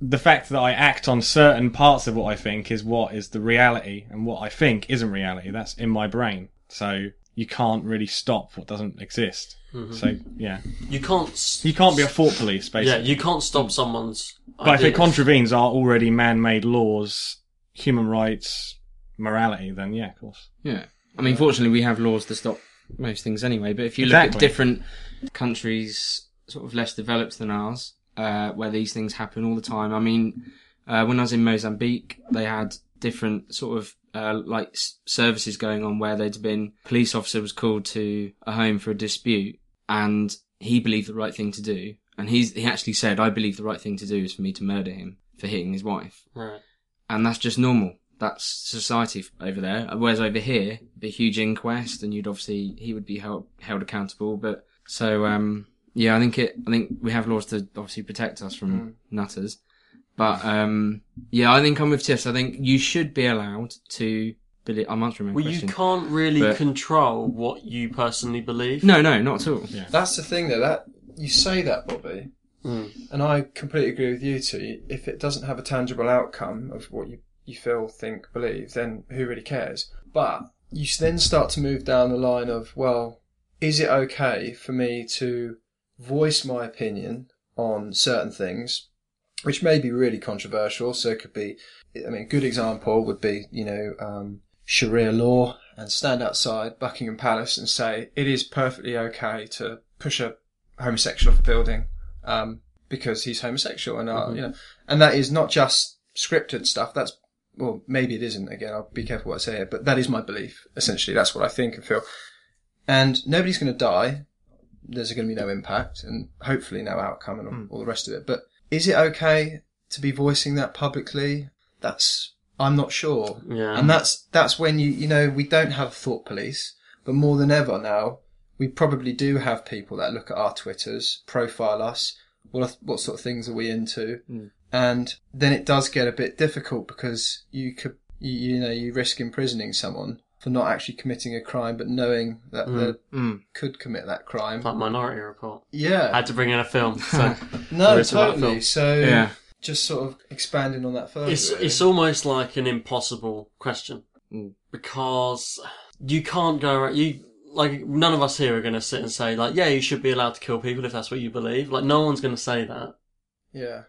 the fact that I act on certain parts of what I think is what is the reality, and what I think isn't reality. That's in my brain. So you can't really stop what doesn't exist. So yeah, You can't. s- you can't be a thought police, basically. Yeah, you can't stop someone's. but if it contravenes our already man-made laws, human rights, morality, then yeah, of course. Yeah. I mean, fortunately, we have laws to stop most things anyway. But if you look Exactly. at different countries, sort of less developed than ours, uh, where these things happen all the time. I mean, uh, when I was in Mozambique, they had different sort of uh, like s- services going on where there'd been police officer was called to a home for a dispute, and he believed the right thing to do, and he's he actually said, "I believe the right thing to do is for me to murder him for hitting his wife." Right. and that's just normal. That's society over there. Whereas over here, be huge inquest, and you'd obviously he would be held held accountable. But so um, yeah, I think it. I think we have laws to obviously protect us from nutters. But um, yeah, I think I'm with Tiff. I think you should be allowed to. Believe, I'm answering my Well, question. you can't really But- control what you personally believe. No, no, not at all. That's the thing, though. That you say that, Bobby, Mm. and I completely agree with you too. If it doesn't have a tangible outcome of what you you feel, think, believe, then who really cares? But you s- then start to move down the line of, well, is it okay for me to voice my opinion on certain things, which may be really controversial? So it could be, I mean, a good example would be, you know, um, Sharia law and stand outside Buckingham Palace and say it is perfectly okay to push a homosexual off a building um, because he's homosexual, and uh, you know, and that is not just scripted stuff. That's well, maybe it isn't. Again, I'll be careful what I say here, but that is my belief. Essentially, that's what I think and feel. And nobody's going to die. There's going to be no impact, and hopefully no outcome, and all the rest of it. But is it okay to be voicing that publicly? That's I'm not sure. Yeah. And that's that's when you you know we don't have thought police, but more than ever now we probably do have people that look at our twitters, profile us. What what sort of things are we into? Hmm. And then it does get a bit difficult because you could you, you know you risk imprisoning someone for not actually committing a crime, but knowing that they Mm. could commit that crime. Like Minority Report. I Yeah, had to bring in a film. So <laughs> no, there is about totally. film. So Yeah. just sort of expanding on that further. it's really. it's almost like an impossible question Mm. because you can't go around. You like none of us here are going to sit and say like, yeah, you should be allowed to kill people if that's what you believe. Like no one's going to say that yeah.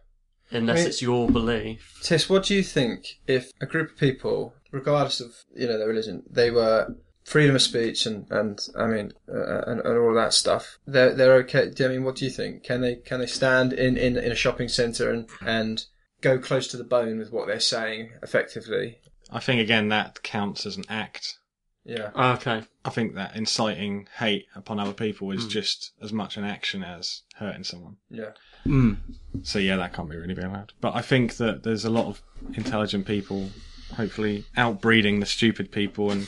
unless I mean- it's your belief. Tis, what do you think if a group of people, regardless of you know their religion, they were freedom of speech and and I mean uh, and, and all of that stuff, they're they're okay. Do you- I mean, what do you think? Can they can they stand in in, in a shopping centre and and go close to the bone with what they're saying effectively? I think again that counts as an act. Yeah, Okay. I think that inciting hate upon other people is just as much an action as hurting someone. yeah, Mm. So yeah, that can't be really be allowed. But I think that there's a lot of intelligent people, hopefully outbreeding the stupid people, and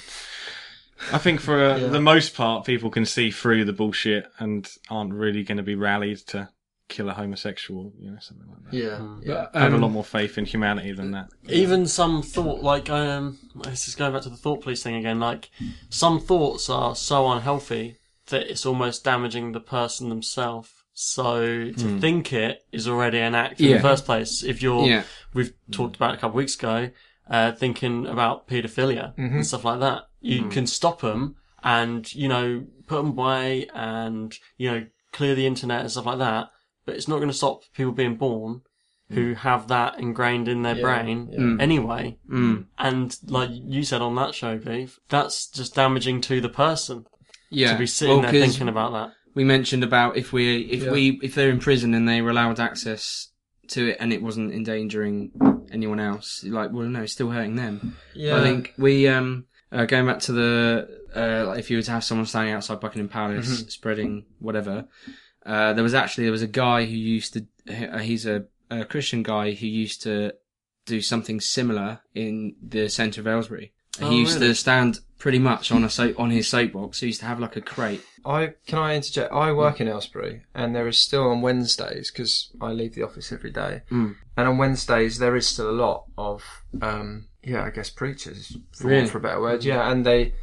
I think for uh, the most part, people can see through the bullshit and aren't really going to be rallied to kill a homosexual, you know, something like that. yeah, yeah. I have a Um, lot more faith in humanity than that. Even some thought, like, um, this is going back to the thought police thing again. Like, some thoughts are so unhealthy that it's almost damaging the person themselves. So to think it is already an act in Yeah. the first place. If you're, Yeah. we've talked about it a couple of weeks ago, uh, thinking about paedophilia and stuff like that, you can stop them and you know put them away and you know clear the internet and stuff like that. But it's not going to stop people being born who have that ingrained in their Yeah, brain yeah. anyway. Mm. And like you said on that show, Beef, that's just damaging to the person Yeah. to be sitting Well, there 'cause thinking about that. we mentioned about if we if Yeah. we if they're in prison and they were allowed access to it and it wasn't endangering anyone else, like well no, it's still hurting them. yeah. I think we um uh, going back to the uh, like if you were to have someone standing outside Buckingham Palace spreading whatever, uh, there was actually there was a guy who used to uh, he's a, a Christian guy who used to do something similar in the centre of Aylesbury. Oh, he used really? to stand pretty much on a soap, on his soapbox. He used to have like a crate. I can I interject? I work in Aylesbury, and there is still on Wednesdays because I leave the office every day, Mm. and on Wednesdays there is still a lot of um, yeah, I guess preachers for, Really? for a better word, yeah, and they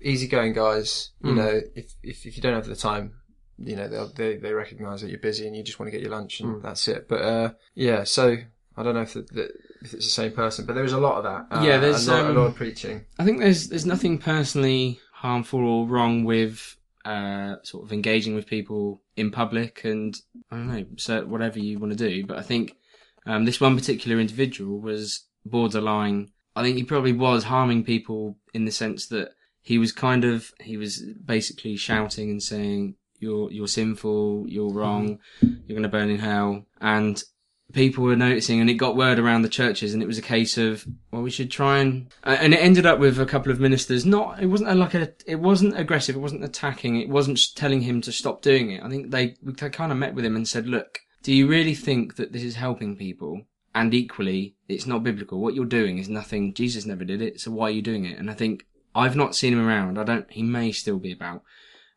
easygoing guys. You Mm. know, if, if if you don't have the time, you know they'll, they they recognise that you're busy and you just want to get your lunch and that's it. But uh, yeah, so I don't know if the, the, if it's the same person, but there is a lot of that. Uh, Yeah, there's, a lot, um, a lot of preaching. I think there's there's nothing personally harmful or wrong with uh, sort of engaging with people in public and I don't know, so whatever you want to do. But I think um, this one particular individual was borderline. I think he probably was harming people in the sense that he was kind of he was basically shouting and saying you're you're sinful, you're wrong, you're going to burn in hell, and people were noticing and it got word around the churches and it was a case of well we should try and uh, and it ended up with a couple of ministers. Not it wasn't a, like a it wasn't aggressive. It wasn't attacking. It wasn't telling him to stop doing it. I think they we kind of met with him and said look do you really think that this is helping people? And equally it's not biblical. What you're doing is nothing. Jesus never did it. So why are you doing it? And i think i've not seen him around. I don't he may still be about.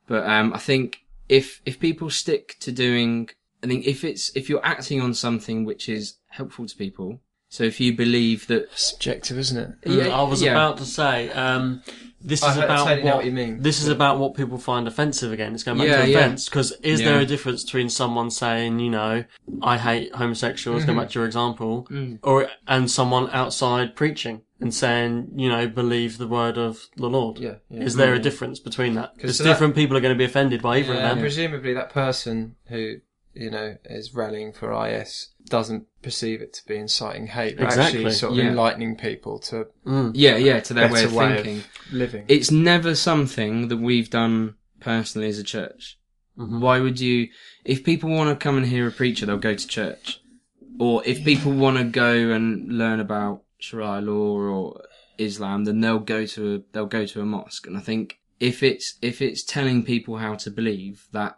But um, I think if if people stick to doing, I think if it's if you're acting on something which is helpful to people, so if you believe that, Subjective, isn't it? Mm, I was yeah. about to say, um, this I is heard- about totally what, what you mean. This is about what people find offensive again. It's going back Yeah, to yeah. offence. Because is Yeah. there a difference between someone saying, you know, I hate homosexuals, Mm-hmm. go back to your example, Mm. or and someone outside preaching and saying, you know, believe the word of the Lord? Yeah, yeah. Is there a difference between that? Because so that- different people are going to be offended by either Yeah, of and them. presumably that person who you know is rallying for IS doesn't perceive it to be inciting hate, but Exactly, actually sort of yeah. enlightening people to yeah, yeah, to their way of way thinking, of living. it's never something that we've done personally as a church. Mhm. Why would you? If people want to come and hear a preacher, they'll go to church. Or if people want to go and learn about Sharia law or Islam, then they'll go to a, they'll go to a mosque. And I think if it's if it's telling people how to believe, that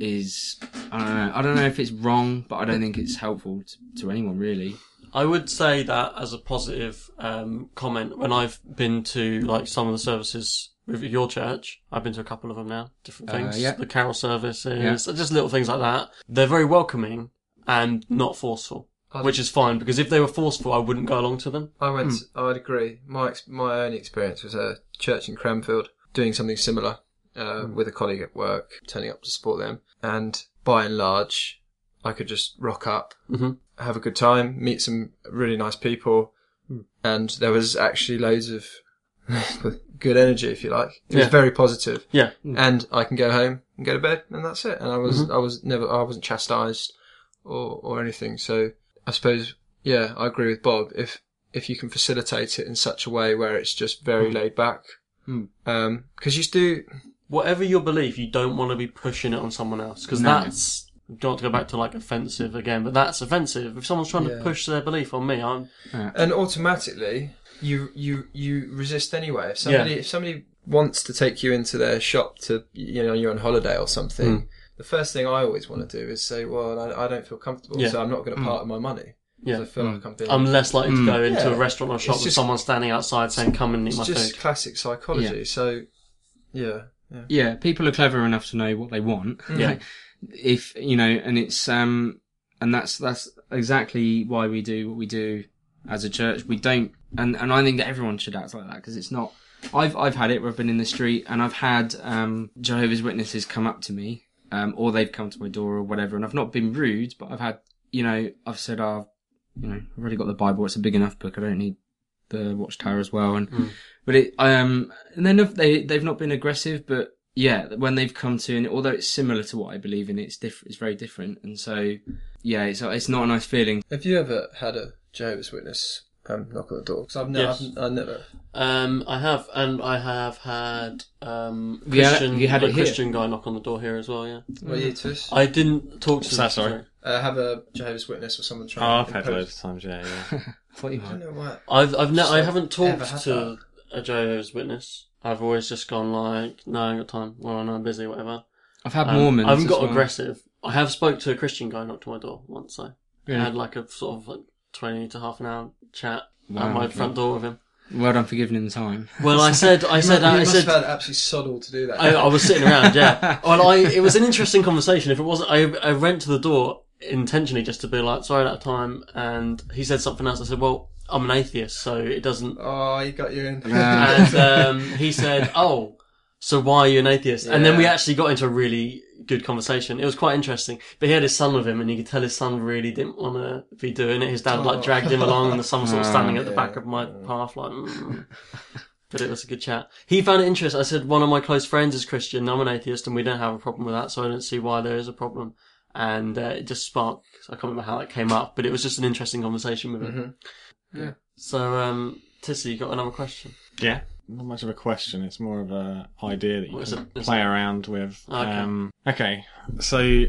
is I don't know. I don't know if it's wrong, but I don't think it's helpful to, to anyone really. I would say that as a positive um, comment when I've been to like some of the services with your church. I've been to a couple of them now, different Uh, things. yeah. The carol services, Yeah. just little things like that. They're very welcoming and not forceful, which is fine because if they were forceful, I wouldn't go along to them. I went. I would agree. My ex- my only experience was a church in Cranfield doing something similar uh, with a colleague at work, turning up to support them, and by and large, I could just rock up, Mhm. have a good time, meet some really nice people, and there was actually loads of <laughs> good energy, if you like. It was Yeah. very positive, Yeah, and I can go home and go to bed, and that's it. And I was I was never I wasn't chastised or or anything. So I suppose yeah, I agree with Bob. If if you can facilitate it in such a way where it's just very laid back, Hmm. because you do whatever your belief, you don't want to be pushing it on someone else because No. that's. Don't to go back to like offensive again, but that's offensive. If someone's trying Yeah. to push their belief on me, I'm and automatically you you you resist anyway. If somebody Yeah. if somebody wants to take you into their shop to you know you're on holiday or something, Hmm. the first thing I always want to do is say, well, I, I don't feel comfortable, Yeah. so I'm not going to hmm. part of my money. 'Cause Yeah. I feel hmm. like I'm being. I'm less likely to hmm. go into Yeah. a restaurant or shop It's with just- someone standing outside saying, "Come and eat it's my just food." classic psychology. So yeah, yeah. Yeah, people are clever enough to know what they want. Yeah. <laughs> if you know, and it's um, and that's that's exactly why we do what we do as a church. We don't, and and I think that everyone should act like that because it's not. I've I've had it where I've been in the street and I've had um Jehovah's Witnesses come up to me, um, or they've come to my door or whatever, and I've not been rude, but I've had, you know, I've said, I've oh, you know, I've already got the Bible. It's a big enough book. I don't need the Watchtower as well, and but it um and then they they've not been aggressive, but yeah, when they've come to and although it's similar to what I believe in, it's different. It's very different, and so yeah, it's it's not a nice feeling. Have you ever had a Jehovah's Witness um, knock on the door? Because I've never, Yes. I've, I never. Um, I have, and I have had um Have Christian, have you had a it here? Christian guy knock on the door here as well. Yeah, What you Tis? I didn't talk to. What's that, sorry? Uh, have a Jehovah's Witness or someone Oh, trying. I've to had impose- loads of times, yeah, yeah. I thought <laughs> you I don't had. know why. I've I've ne- I So, haven't ever talked had to a Jehovah's Witness. I've always just gone like, no, I ain't got time, Well, I know I'm busy, whatever. I've had Um, Mormons. I haven't as got well. aggressive. I have spoke to a Christian guy knocked on my door once. I Really? had like a sort of like twenty to half an hour chat Wow, at my okay. front door with him. Well done for giving him the time. Well, I said, I <laughs> said, you I must said, have had absolutely sod all to do that. I, I was sitting around, yeah. <laughs> Well, I, it was an interesting conversation. If it wasn't, I, I went to the door intentionally just to be like, sorry, out of time. And he said something else. I said, well, I'm an atheist, so it doesn't. oh, you got you in. And um, he said, oh, so why are you an atheist? And then we actually got into a really good conversation. It was quite interesting. But he had his son with him, and you could tell his son really didn't want to be doing it. His dad like dragged him along, and the son was sort of standing at the <laughs> back of my path, like. Mm. But it was a good chat. He found it interesting. I said one of my close friends is Christian. I'm an atheist, and we don't have a problem with that, so I don't see why there is a problem. And uh, it just sparked. I can't remember how that came up, but it was just an interesting conversation with him. Yeah. So, um, Tissy, you got another question? Yeah. Not much of a question. It's more of a idea that you can play around with. Okay. Um, okay. So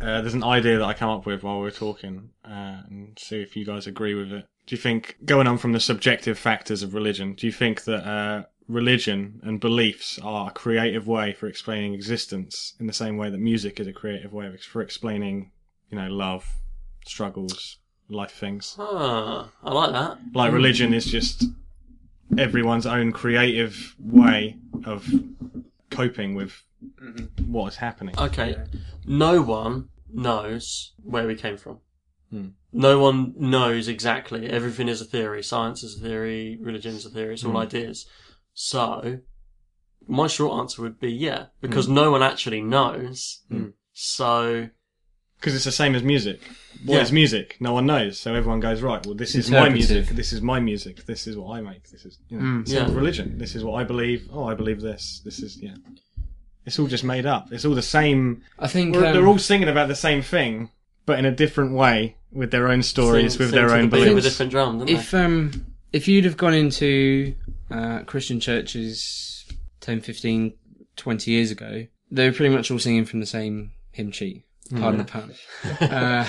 uh, there's an idea that I come up with while we are talking, uh, and see if you guys agree with it. Do you think, going on from the subjective factors of religion, do you think that uh, religion and beliefs are a creative way for explaining existence in the same way that music is a creative way of, for explaining, you know, love, struggles, life things? Ah, I like that. like religion is just everyone's own creative way of coping with what is happening. Okay. No one knows where we came from. Hmm. No one knows exactly. Everything is a theory. Science is a theory. Religion is a theory. It's all hmm. ideas. So, my short answer would be yeah, because hmm. no one actually knows. Hmm. So, Because it's the same as music. What is Yeah. music? No one knows. So everyone goes, right, well, this is my music. This is my music. This is what I make. This is, you know, Mm. Yeah. with religion. This is what I believe. Oh, I believe this. This is, yeah. It's all just made up. It's all the same. I think um, they're all singing about the same thing, but in a different way, with their own stories, sing- with sing their own the beat of a different drum, don't if um if you'd have gone into uh, Christian churches 10, 15, 20 years ago, they were pretty much all singing from the same hymn sheet. Pardon the pun. uh,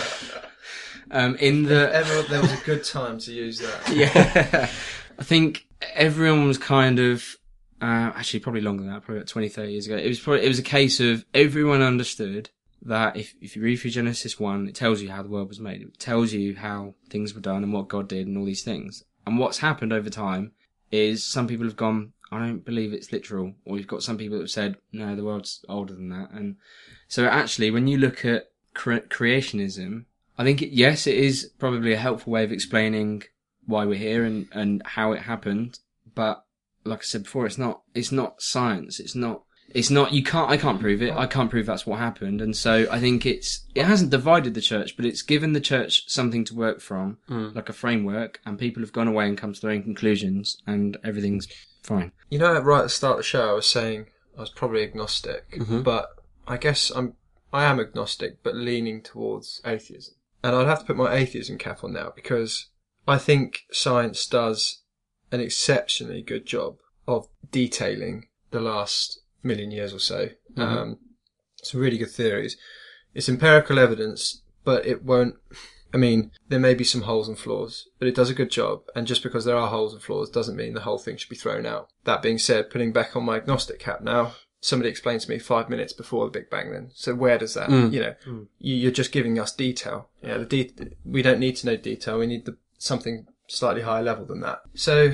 <laughs> um, in the Ever there was a good time to use that. <laughs> yeah, I think everyone was kind of uh, actually probably longer than that, probably about 20, 30 years ago. It was probably it was a case of everyone understood that if if you read through Genesis one, it tells you how the world was made. It tells you how things were done and what God did and all these things. And what's happened over time is some people have gone, I don't believe it's literal, or you've got some people that have said, no, the world's older than that. And so actually, when you look at cre- creationism, I think it, yes, it is probably a helpful way of explaining why we're here and, and how it happened. But like I said before, it's not, it's not science. It's not, it's not, you can't, I can't prove it. I can't prove that's what happened. And so I think it's, it hasn't divided the church, but it's given the church something to work from, like a framework, and people have gone away and come to their own conclusions, and everything's fine. You know, right at the start of the show, I was saying I was probably agnostic, Mm-hmm. but I guess I'm I am agnostic, but leaning towards atheism. And I'd have to put my atheism cap on now because I think science does an exceptionally good job of detailing the last million years or so. Mm-hmm. Um, some really good theories. It's empirical evidence, but it won't. I mean, there may be some holes and flaws, but it does a good job. And just because there are holes and flaws doesn't mean the whole thing should be thrown out. That being said, putting back on my agnostic cap now, somebody explained to me five minutes before the Big Bang then. So where does that, mm. you know, mm. you, you're just giving us detail. Yeah, the de- we don't need to know detail. We need the, something slightly higher level than that. So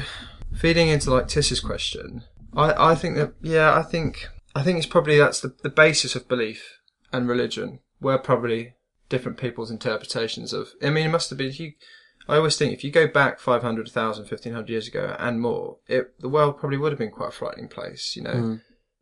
feeding into like Tiss's question, I, I think that, yeah, I think, I think it's probably that's the, the basis of belief and religion were probably different people's interpretations of. I mean, it must have been. You, I always think if you go back 500, 1,000, 1,500 years ago and more, it the world probably would have been quite a frightening place. You know, hmm.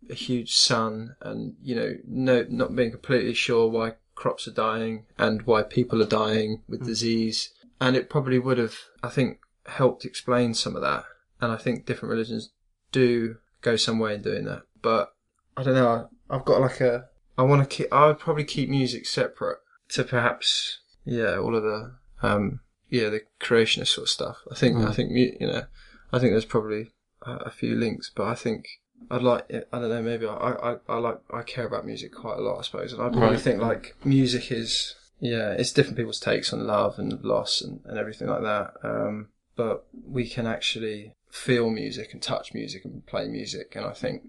a huge sun, and you know, no, not being completely sure why crops are dying and why people are dying with hmm. disease, and it probably would have, I think, helped explain some of that. And I think different religions do go some way in doing that, but I don't know. I, I've got like a. I want to keep. I would probably keep music separate to perhaps, yeah, all of the, um, yeah, the creationist sort of stuff. I think. I think you know. I think there's probably a, a few links, but I think I'd like. I don't know. Maybe I, I, I like. I care about music quite a lot. I suppose, and I probably Right. think like music is. Yeah, it's different people's takes on love and loss and, and everything like that. Um, but we can actually feel music and touch music and play music, and I think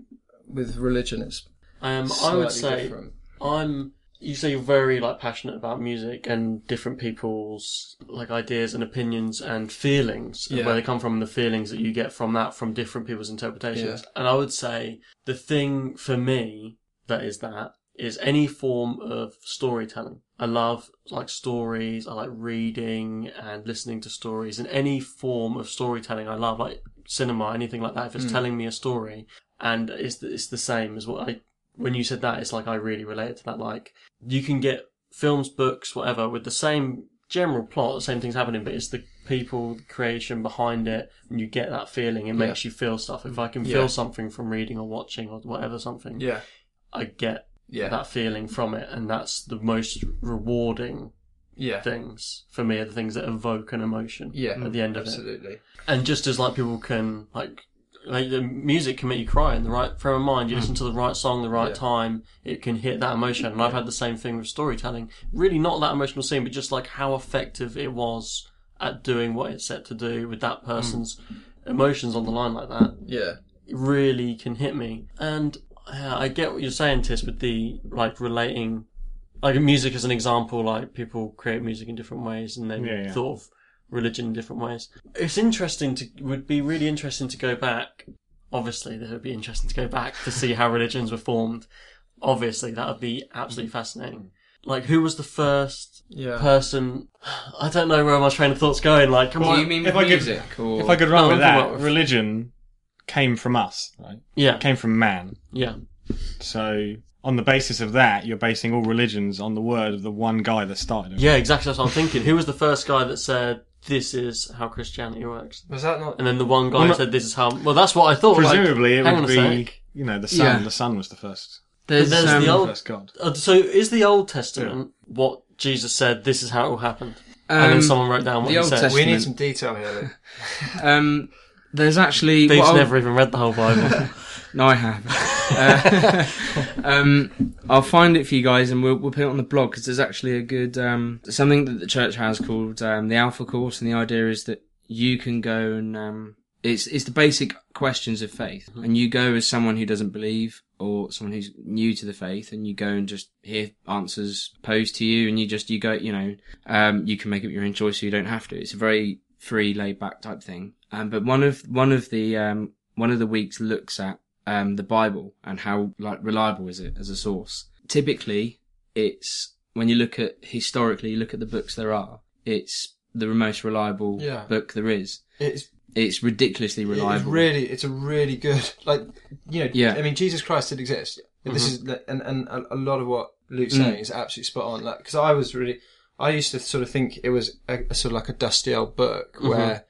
with religion it's Um, I would say different. I'm you say you're very like passionate about music and different people's like ideas and opinions and feelings and Yeah. where they come from and the feelings that you get from that from different people's interpretations. And I would say the thing for me that is that is any form of storytelling. I love like stories. I like reading and listening to stories and any form of storytelling. I love like cinema, anything like that. If it's hmm. telling me a story and it's the, it's the same as what I when you said that, it's like I really related to that. Like you can get films, books, whatever, with the same general plot, the same things happening, but it's the people, the creation behind it, and you get that feeling. It makes you feel stuff. If I can Yeah. feel something from reading or watching or whatever something, Yeah. I get Yeah. that feeling from it, and that's the most rewarding Yeah. things for me are the things that evoke an emotion. Yeah. at the end of it. Absolutely. And just as like people can like, like the music can make you cry in the right frame of mind. You listen mm. to the right song, the right Yeah. time, it can hit that emotion. And I've had the same thing with storytelling. Really, not that emotional scene, but just like how effective it was at doing what it's set to do with that mm. person's emotions on the line like that. Yeah. Really can hit me. And uh, I get what you're saying, Tis, with the like relating. Like music as an example, like people create music in different ways, and then Yeah, yeah. thought of religion in different ways. It's interesting to would be really interesting to go back. Obviously, that would be interesting to go back to see how religions were formed. Obviously, that would be absolutely fascinating. Like, who was the first Yeah. person? <sighs> I don't know where my train of thought's going. Like, come Do on, you mean if with I could- or... If I could run No, with that, religion came from us, right? yeah, Came from man. yeah, So on the basis of that, you're basing all religions on the word of the one guy that started it. yeah. Exactly. That's what I'm thinking. Who was the first guy that said this is how Christianity works? Was that not? And then the one guy Well, no- said this is how. Well, that's what I thought. like, Presumably, it hang would on a be sec. you know the sun. Yeah. The sun was the first, There's, there's um, the old- first god. Uh, so is the Old Testament what Jesus said? This is how it all happened, and then um, someone wrote down what the he Old said. Testament- We need some detail here. Luke. <laughs> um, there's actually I'll- never even read the whole Bible. <laughs> No, I have. Uh, <laughs> um, I'll find it for you guys, and we'll we'll put it on the blog because there's actually a good um, something that the church has called um, the Alpha Course, and the idea is that you can go and um, it's it's the basic questions of faith, and you go as someone who doesn't believe or someone who's new to the faith, and you go and just hear answers posed to you, and you just you go, you know, um, you can make up your own choice, so you don't have to. It's a very free, laid back type thing. Um, but one of one of the um, one of the weeks looks at um, the Bible and how like reliable is it as a source. Typically, it's when you look at historically, you look at the books there are. It's the most reliable Yeah. book there is. It's It's ridiculously it's reliable. really it's a really good like you know Yeah. I mean Jesus Christ did exist. This is and and a, lot of what Luke's saying is absolutely spot on. Like because I was really I used to sort of think it was a, a sort of like a dusty old book where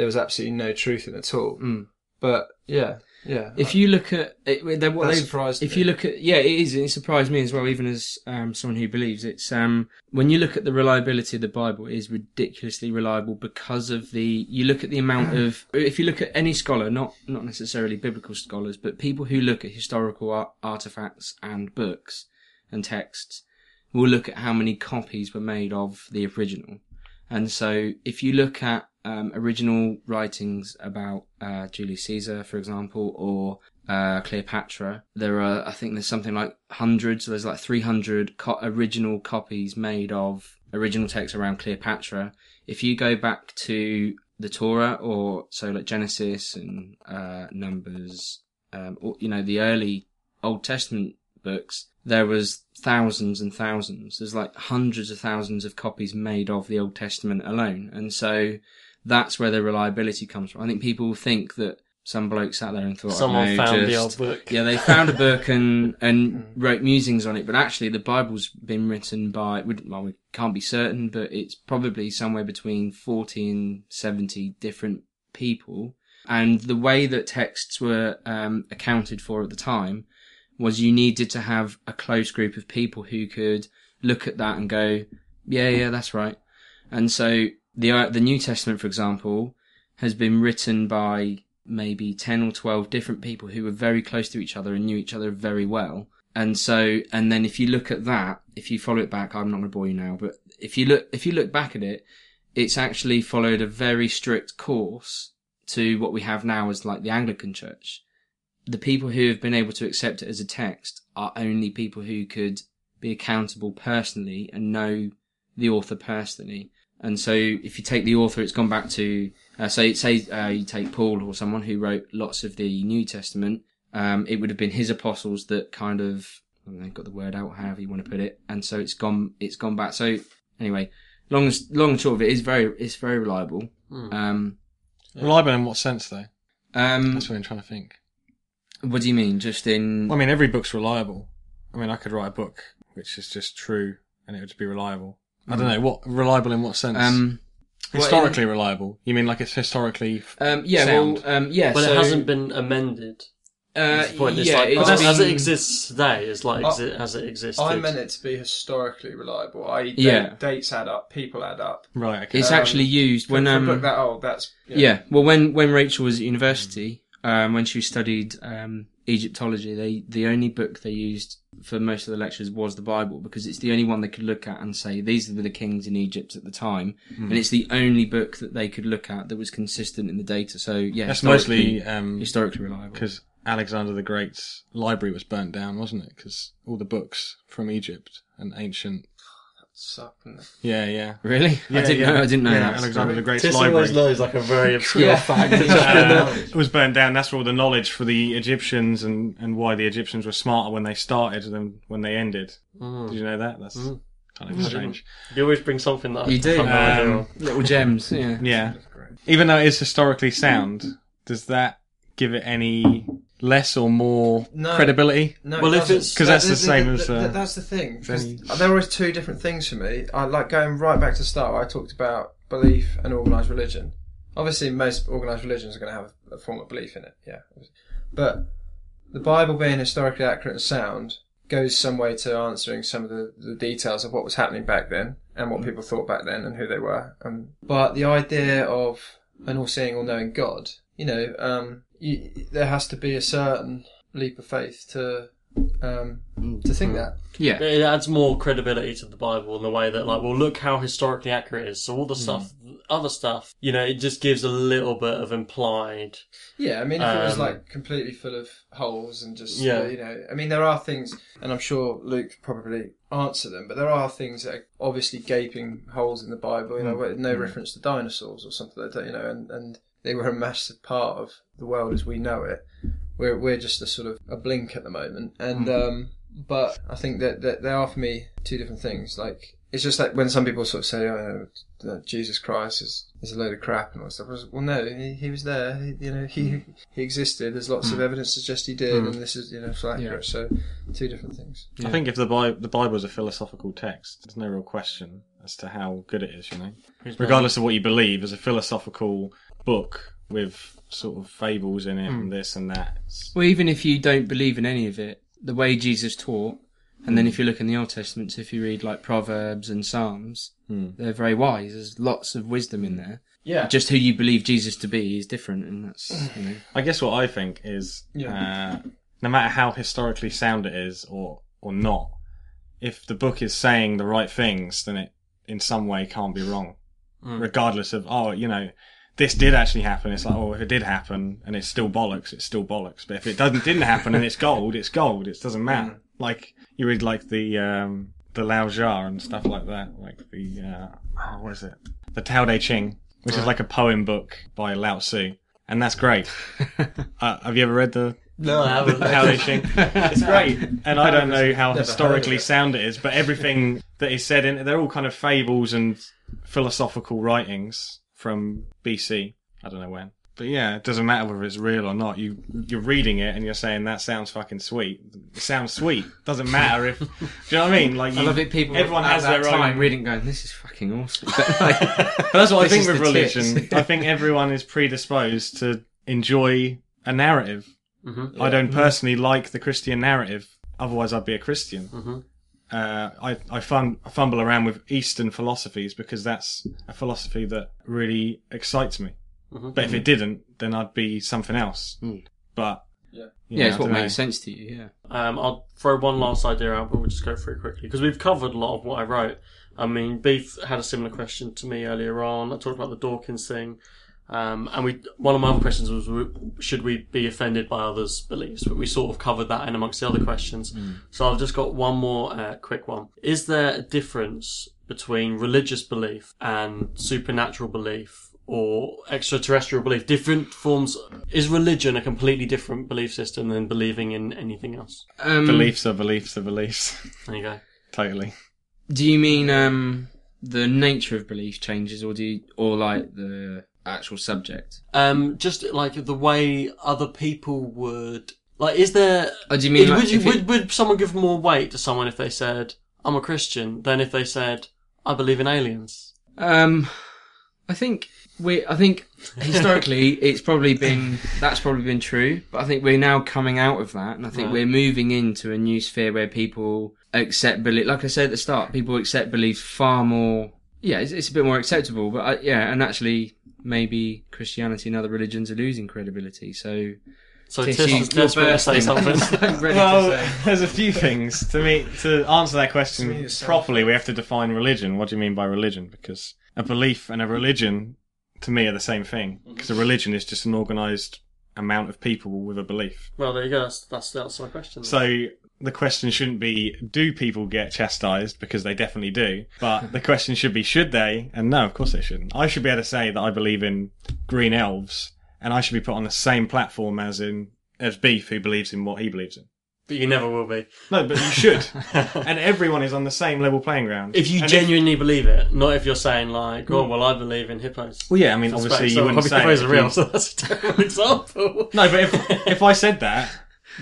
there was absolutely no truth in it at all. Mm. But yeah, yeah. If you look at it, what That surprised if me. you look at yeah, it is. It surprised me as well, even as um, someone who believes it's. Um, when you look at the reliability of the Bible, it is ridiculously reliable because of the. You look at the amount <clears throat> of. If you look at any scholar, not not necessarily biblical scholars, but people who look at historical ar- artifacts and books and texts, will look at how many copies were made of the original. And so, if you look at um, original writings about uh, Julius Caesar, for example, or uh, Cleopatra, there are, I think there's something like hundreds, so there's like 300 co- original copies made of original texts around Cleopatra. If you go back to the Torah, or so like Genesis and uh, Numbers, um, or, you know, the early Old Testament books, there was thousands and thousands. There's like hundreds of thousands of copies made of the Old Testament alone. And so that's where the reliability comes from. I think people think that some bloke sat there and thought, Someone know, found the old book. Yeah, they found a book and <laughs> and wrote musings on it, but actually the Bible's been written by we- well, we can't be certain, but it's probably somewhere between forty and seventy different people. And the way that texts were um, accounted for at the time was you needed to have a close group of people who could look at that and go, yeah, yeah, that's right. And so the uh, the New Testament, for example, has been written by maybe 10 or 12 different people who were very close to each other and knew each other very well. And so, and then if you look at that, if you follow it back, I'm not going to bore you now, but if you look, if you look back at it, it's actually followed a very strict course to what we have now as like the Anglican Church. The people who have been able to accept it as a text are only people who could be accountable personally and know the author personally. And so if you take the author, it's gone back to, uh, say, say, uh, you take Paul or someone who wrote lots of the New Testament, um, it would have been his apostles that kind of, I don't know, got the word out, however you want to put it. And so it's gone, it's gone back. So anyway, long, as- long and short of it is very, it's very reliable. Um, Reliable in what sense, though? um, That's what I'm trying to think. what do you mean? Just in, Well, I mean, every book's reliable. I mean, I could write a book which is just true and it would be reliable. I don't know what reliable in what sense. um, well, historically reliable. You mean like it's historically? um, yeah, sound. well, um, yeah, But so, it hasn't been amended. uh, That's the point. It's yeah, like, it's as, as it exists today, is like Oh, as it exists. I meant it to be historically reliable. I Yeah. dates add up, people add up. Right. Okay. It's Um, actually used when um, book that old, that's Yeah, well, when when Rachel was at university, um, when she studied um, Egyptology, they the only book they used for most of the lectures was the Bible because it's the only one they could look at and say these are the kings in Egypt at the time, and it's the only book that they could look at that was consistent in the data. So yeah, That's mostly um, historically reliable. because Alexander the Great's library was burnt down, wasn't it? Because all the books from Egypt and ancient. Suck. Yeah, yeah. Really, I didn't yeah. know. I didn't know Yeah, that. Alexander the Great's Tis library. always knows like a very <laughs> obscure Yeah. fact. <laughs> uh, it was burned down. That's where all the knowledge for the Egyptians and, and why the Egyptians were smarter when they started than when they ended. Did you know that? That's kind of strange. you always bring something that You I do. have Um. Little gems. Yeah. Yeah. Even though it is historically sound, does that give it any less or more No. credibility? No, Well, it if it's- 'Cause that's the that- same that- as, that- uh, that's the thing. any- There are always two different things for me. I like going right back to the start. Where I talked about belief and organised religion. Obviously, most organised religions are going to have a form of belief in it. Yeah, but the Bible being historically accurate and sound goes some way to answering some of the, the details of what was happening back then and what people thought back then and who they were. Um, but the idea of an all-seeing, all-knowing God, you know, um, you, there has to be a certain leap of faith to um, to think that. Yeah. It adds more credibility to the Bible in the way that, like, well, look how historically accurate it is. So all the stuff, other stuff, you know, it just gives a little bit of implied. Yeah, I mean, if it was Um, like completely full of holes and just, Yeah. uh, you know, I mean, there are things, and I'm sure Luke could probably answer them, but there are things that are obviously gaping holes in the Bible, you know, with no reference to dinosaurs or something like that, you know, and, and they were a massive part of the world as we know it. We're, we're just a sort of a blink at the moment. And, hmm. um, but I think that, that they are for me two different things. Like, it's just like when some people sort of say, oh, that Jesus Christ is, is a load of crap and all stuff. Was, well, no, he, he was there. He, you know, he hmm. he existed. There's lots of hmm. evidence to suggest he did, and this is you know flat accurate. So, two different things. I think if the Bible, the Bible is a philosophical text, there's no real question as to how good it is, you know. Regardless of what you believe, as a philosophical book with sort of fables in it and hmm. this and that. Well, even if you don't believe in any of it, the way Jesus taught, and then hmm. if you look in the Old Testament, if you read like Proverbs and Psalms, hmm. they're very wise. There's lots of wisdom in there. Yeah. Just who you believe Jesus to be is different, and that's you know. I guess what I think is, uh, no matter how historically sound it is or or not, if the book is saying the right things, then it in some way can't be wrong, regardless of oh, you know, this did actually happen. It's like oh, if it did happen and it's still bollocks, it's still bollocks. But if it doesn't didn't happen and it's gold, it's gold. It doesn't matter. Like you read like the um, the Lao Jia and stuff like that, like the uh, oh, what is it? The Tao Te Ching, which is like a poem book by Lao Tzu, and that's great. <laughs> uh, have you ever read the No, I haven't. Tao Te Ching? It's great, and I <laughs> don't know how historically it. sound it is, but everything that is said in it, they're all kind of fables and philosophical writings from BC. I don't know when. But yeah, it doesn't matter whether it's real or not. You you're reading it and you're saying that sounds fucking sweet. It sounds sweet. <laughs> Doesn't matter if. do you know what I mean? Like I love it. People Everyone has their time own. reading, going, "This is fucking awesome." <laughs> But, like, But <laughs> that's what I think with religion. I think everyone is predisposed to enjoy a narrative. Mhm. I don't personally like the Christian narrative. Otherwise, I'd be a Christian. Mhm. Uh, I I, fum- I fumble around with Eastern philosophies because that's a philosophy that really excites me. Mhm. But if it didn't, then I'd be something else. Mm. But Yeah. yeah, know, it's what don't know. makes sense to you. Yeah. Um, I'll throw one last idea out, but we'll just go through it quickly because we've covered a lot of what I wrote. I mean, Beef had a similar question to me earlier on. I talked about the Dawkins thing. Um, and we one of my other questions was should we be offended by others' beliefs? But we sort of covered that in amongst the other questions. So I've just got one more uh, quick one. Is there a difference between religious belief and supernatural belief? Or extraterrestrial belief, different forms. Is religion a completely different belief system than believing in anything else? Um, Beliefs are beliefs are beliefs. <laughs> There you go. totally. Do you mean um, the nature of belief changes, or do you, or like the actual subject? Um, just like the way other people would like, is there? Oh, do you mean would, like you, it- would would someone give more weight to someone if they said I'm a Christian than if they said I believe in aliens? Um, I think we. I think historically <laughs> it's probably been that's probably been true, but I think we're now coming out of that, and I think Right. we're moving into a new sphere where people accept belief. Like I said at the start, people accept beliefs far more. Yeah, it's, it's a bit more acceptable, but uh, yeah, and actually maybe Christianity and other religions are losing credibility. So So Tish, Tish you- is desperate to say something. <laughs> Well, say. there's a few things to me to answer that question properly. We have to define religion. What do you mean by religion? Because a belief and a religion, to me, are the same thing. Because a religion is just an organised amount of people with a belief. well, there you go. That's that's, that's my question. So the question shouldn't be do people get chastised because they definitely do, but the question should be should they? And no, of course they shouldn't. I should be able to say that I believe in green elves, and I should be put on the same platform as in as Beef, who believes in what he believes in. but you never will be. No, but you should. <laughs> and everyone is on the same level playing ground. If you And genuinely believe it, not if you're saying like, oh well, I believe in hippos. well, yeah, I mean, obviously space. you So wouldn't say. hippos are real, so that's a terrible <laughs> example. No, but if if I said that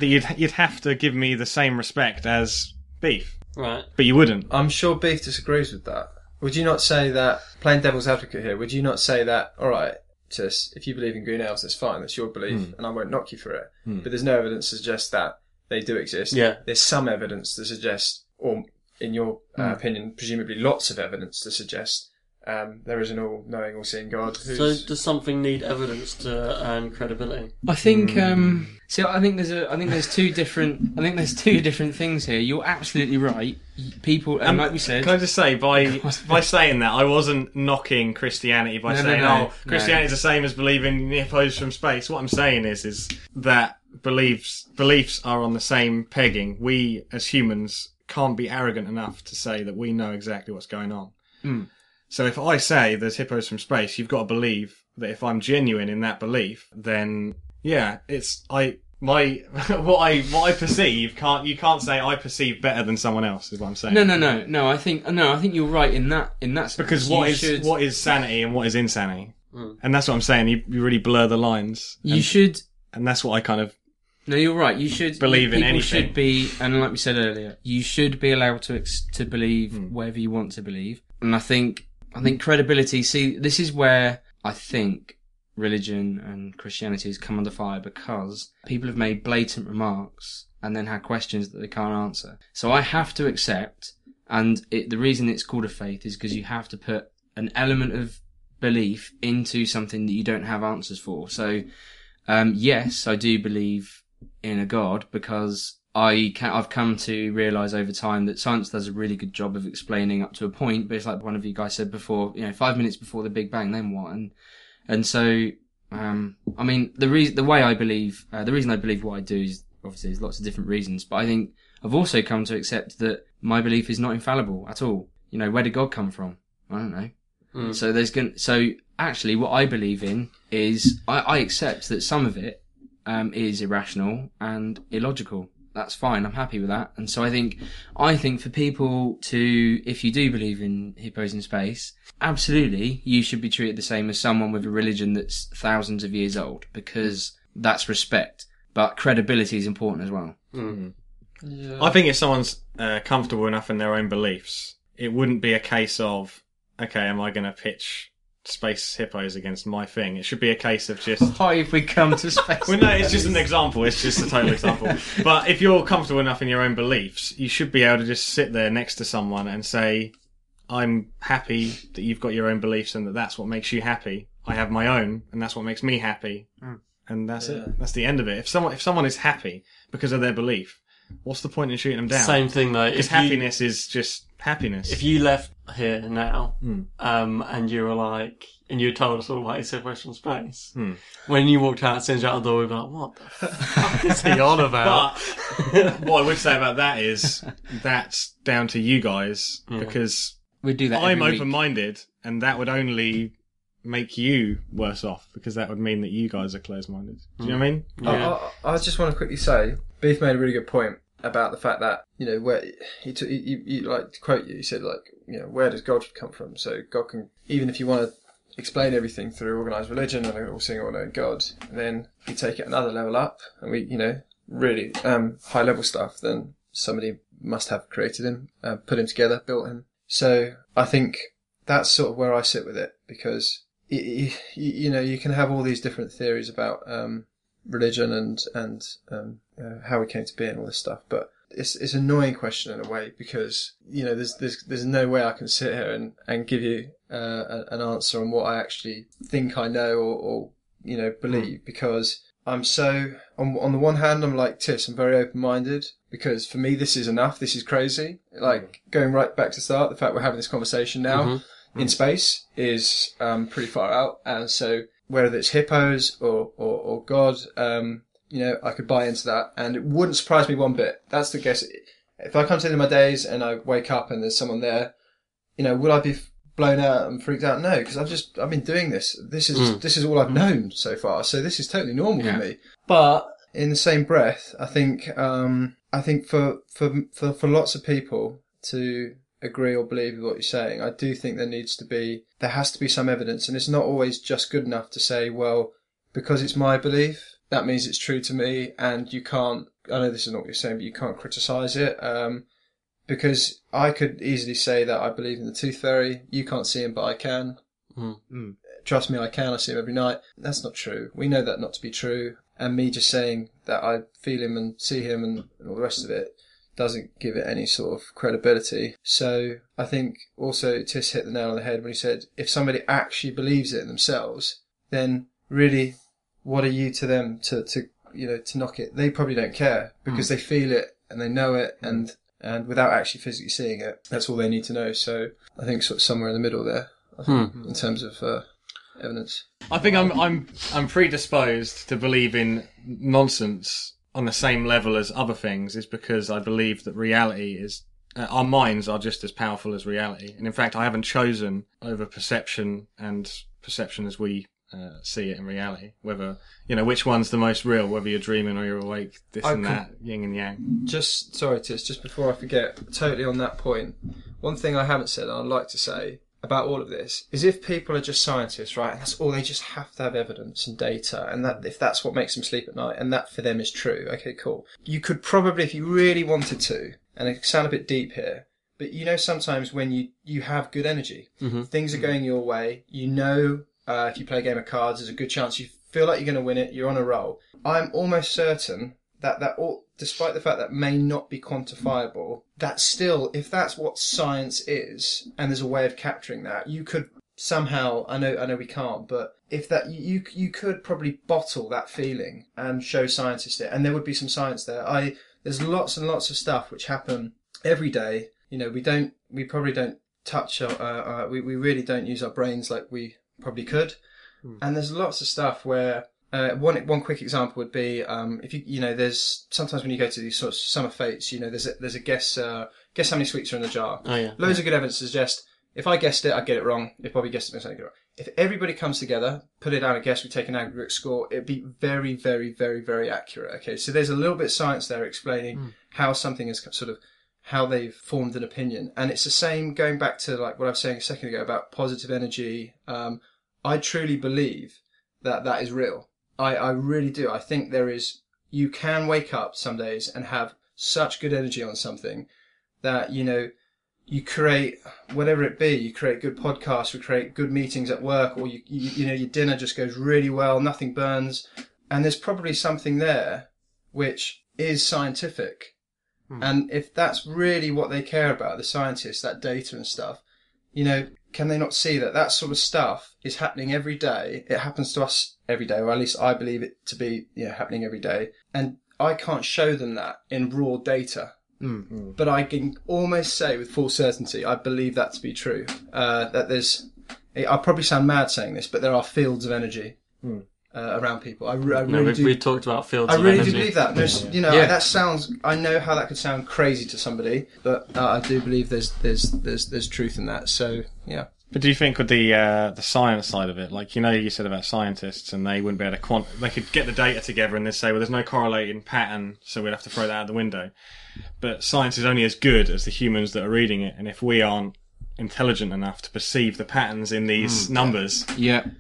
you'd you'd have to give me the same respect as Beef, right. but you wouldn't. I'm sure Beef disagrees with that. Would you not say that, playing devil's advocate here, would you not say that, alright, Tis, if you believe in green elves, that's fine, that's your belief, hmm. and I won't knock you for it. Hmm. But there's no evidence to suggest that they do exist. Yeah. There's some evidence to suggest, or in your uh, hmm. opinion, presumably lots of evidence to suggest um, there is an all-knowing, all-seeing God So does something need evidence to earn credibility? I think um see I think there's a I think there's two different I think there's two different things here. You're absolutely right. People and like we said Can I just say, by <laughs> by saying that, I wasn't knocking Christianity by No, no, saying, no, "Oh, Christianity is the same as believing in hippos from space." What I'm saying is, is that beliefs beliefs are on the same pegging. We as humans can't be arrogant enough to say that we know exactly what's going on. Hmm. So if I say there's hippos from space, you've got to believe that if I'm genuine in that belief, then yeah, it's I my <laughs> what I what I perceive can't you can't say I perceive better than someone else is what I'm saying. No no no no I think no I think you're right in that in that sense. Because what you is should, what is sanity and what is insanity, and that's what I'm saying. You, you really blur the lines, you and, should and that's what I kind of No, you're right. You should Believe in anything. should be, and like we said earlier, you should be allowed to ex- to believe Hmm. whatever you want to believe. And I think I think credibility. See, this is where I think religion and Christianity has come under fire because people have made blatant remarks and then had questions that they can't answer. So I have to accept, and it, the reason it's called a faith is because you have to put an element of belief into something that you don't have answers for. So um, yes, I do believe in a God because I can, I've come to realize over time that science does a really good job of explaining up to a point, but it's like one of you guys said before, you know, five minutes before the Big Bang, then what? And, and so, um, I mean, the reason, the way I believe, uh, the reason I believe what I do is obviously there's lots of different reasons, but I think I've also come to accept that my belief is not infallible at all. You know, where did God come from? I don't know. So there's going so actually what I believe in is I, I accept that some of it um, is irrational and illogical. That's fine. I'm happy with that. And so I think I think for people to if you do believe in hippos in space, absolutely you should be treated the same as someone with a religion that's thousands of years old because that's respect. But credibility is important as well. I think if someone's uh, comfortable enough in their own beliefs, it wouldn't be a case of, okay, am I going to pitch space hippos against my thing? It should be a case of just. <laughs> Why if we come to space? Well, no, it's just an example. It's just a total example. <laughs> But if you're comfortable enough in your own beliefs, you should be able to just sit there next to someone and say, I'm happy that you've got your own beliefs and that that's what makes you happy. I have my own, and that's what makes me happy. Hmm. And that's it. That's the end of it. If someone if someone is happy because of their belief, what's the point in shooting them down? Same thing though. Because If you, happiness is just happiness. if you left here now, Hmm. um, and you were like, and you told us all about your separation space. Hmm. When you walked out, as soon you're out the door, we were like, what the <laughs> fuck is he on about? But what I would say about that is that's down to you guys because We do that. I'm open minded and that would only make you worse off because that would mean that you guys are closed minded. Do you know what I mean? Yeah. I, I, I just want to quickly say, Beef made a really good point about the fact that you know where he, t- he, he like to quote you. He said like you know where does God come from? So God can even if you want to explain everything through organized religion and all seeing all knowing God, then you take it another level up and we you know really um, high level stuff, then somebody must have created him, uh, put him together, built him. So I think that's sort of where I sit with it because you, you, you know you can have all these different theories about um, religion and and um, uh, how we came to be and all this stuff, but it's it's an annoying question in a way because you know there's there's there's no way I can sit here and and give you uh, an answer on what I actually think I know or, or you know believe because I'm so on on the one hand I'm like Tis I'm very open minded because for me this is enough this is crazy. Like going right back to the start the fact we're having this conversation now in space is um, pretty far out. And so whether it's hippos or or, or God um, you know I could buy into that and it wouldn't surprise me one bit that's the guess if I come to the end of my days and I wake up and there's someone there you know, will I be blown out and freaked out? No, because I've just I've been doing this. This is this is all I've known so far. So this is totally normal Yeah. for me. But in the same breath, I think um, I think for, for for for lots of people to agree or believe with what you're saying, I do think there needs to be there has to be some evidence, and it's not always just good enough to say, well, because it's my belief, that means it's true to me, and you can't. I know this is not what you're saying, but you can't criticize it. Um, because I could easily say that I believe in the tooth fairy. You can't see him, but I can. Mm. Trust me, I can. I see him every night. That's not true. We know that not to be true. And me just saying that I feel him and see him and, and all the rest of it doesn't give it any sort of credibility. So I think also Tis hit the nail on the head when he said if somebody actually believes it themselves, then really, what are you to them to, to you know to knock it? They probably don't care because they feel it and they know it and and without actually physically seeing it, that's all they need to know. So I think sort of somewhere in the middle there, I think, in terms of uh, evidence. I think I'm I'm I'm predisposed to believe in nonsense on the same level as other things is because I believe that reality is uh, our minds are just as powerful as reality, and in fact, I haven't chosen over perception and perception as we uh, see it in reality. Whether you know which one's the most real, whether you're dreaming or you're awake, this I and could- that, yin and yang. Just sorry, Tis, just before I forget, totally on that point. One thing I haven't said, and I'd like to say about all of this, is if people are just scientists, right, and that's all they just have to have evidence and data, and that if that's what makes them sleep at night, and that for them is true, okay, cool. You could probably, if you really wanted to, and it sound a bit deep here, but you know sometimes when you you have good energy, things are going your way. You know, uh, if you play a game of cards, there's a good chance you feel like you're going to win it. You're on a roll. I'm almost certain that that all, despite the fact that may not be quantifiable, that still, if that's what science is, and there's a way of capturing that, you could somehow. I know, I know, we can't, but if that you you could probably bottle that feeling and show scientists it, and there would be some science there. I there's lots and lots of stuff which happen every day. You know, we don't, we probably don't touch, our, uh, uh, we we really don't use our brains like we probably could. And there's lots of stuff where uh, one one quick example would be um, if you you know there's sometimes when you go to these sort of summer fetes, you know there's a, there's a guess uh, guess how many sweets are in the jar. Oh, yeah. Loads of good evidence to suggest if I guessed it, I'd get it wrong. If Bobby guessed it, I'd get it wrong. If everybody comes together, put it down a guess, we take an aggregate score, it'd be very, very, very, very accurate. Okay, so there's a little bit of science there explaining how something is sort of how they've formed an opinion, and it's the same going back to like what I was saying a second ago about positive energy. Um, I truly believe that that is real. I, I really do. I think there is. You can wake up some days and have such good energy on something that you know you create whatever it be. You create good podcasts, you create good meetings at work, or you you, you know your dinner just goes really well, nothing burns, and there's probably something there which is scientific. Hmm. And if that's really what they care about, the scientists, that data and stuff, you know, can they not see that that sort of stuff is happening every day? It happens to us every day, or at least I believe it to be, you know, happening every day. And I can't show them that in raw data hmm. but I can almost say with full certainty I believe that to be true. Uh, that there's, I probably sound mad saying this, but there are fields of energy hmm. Uh, around people. I, re- I No, really we've, do. we've talked about fields I really energy. do believe that. There's, you know, Yeah. that sounds. I know how that could sound crazy to somebody, but uh, I do believe there's there's there's there's truth in that. So yeah, But do you think with the uh, the science side of it, like you know, you said about scientists, and they wouldn't be able to quant, they could get the data together and they say, well, there's no correlating pattern, so we'd have to throw that out the window. But science is only as good as the humans that are reading it, and if we aren't intelligent enough to perceive the patterns in these numbers, Yeah. Yeah.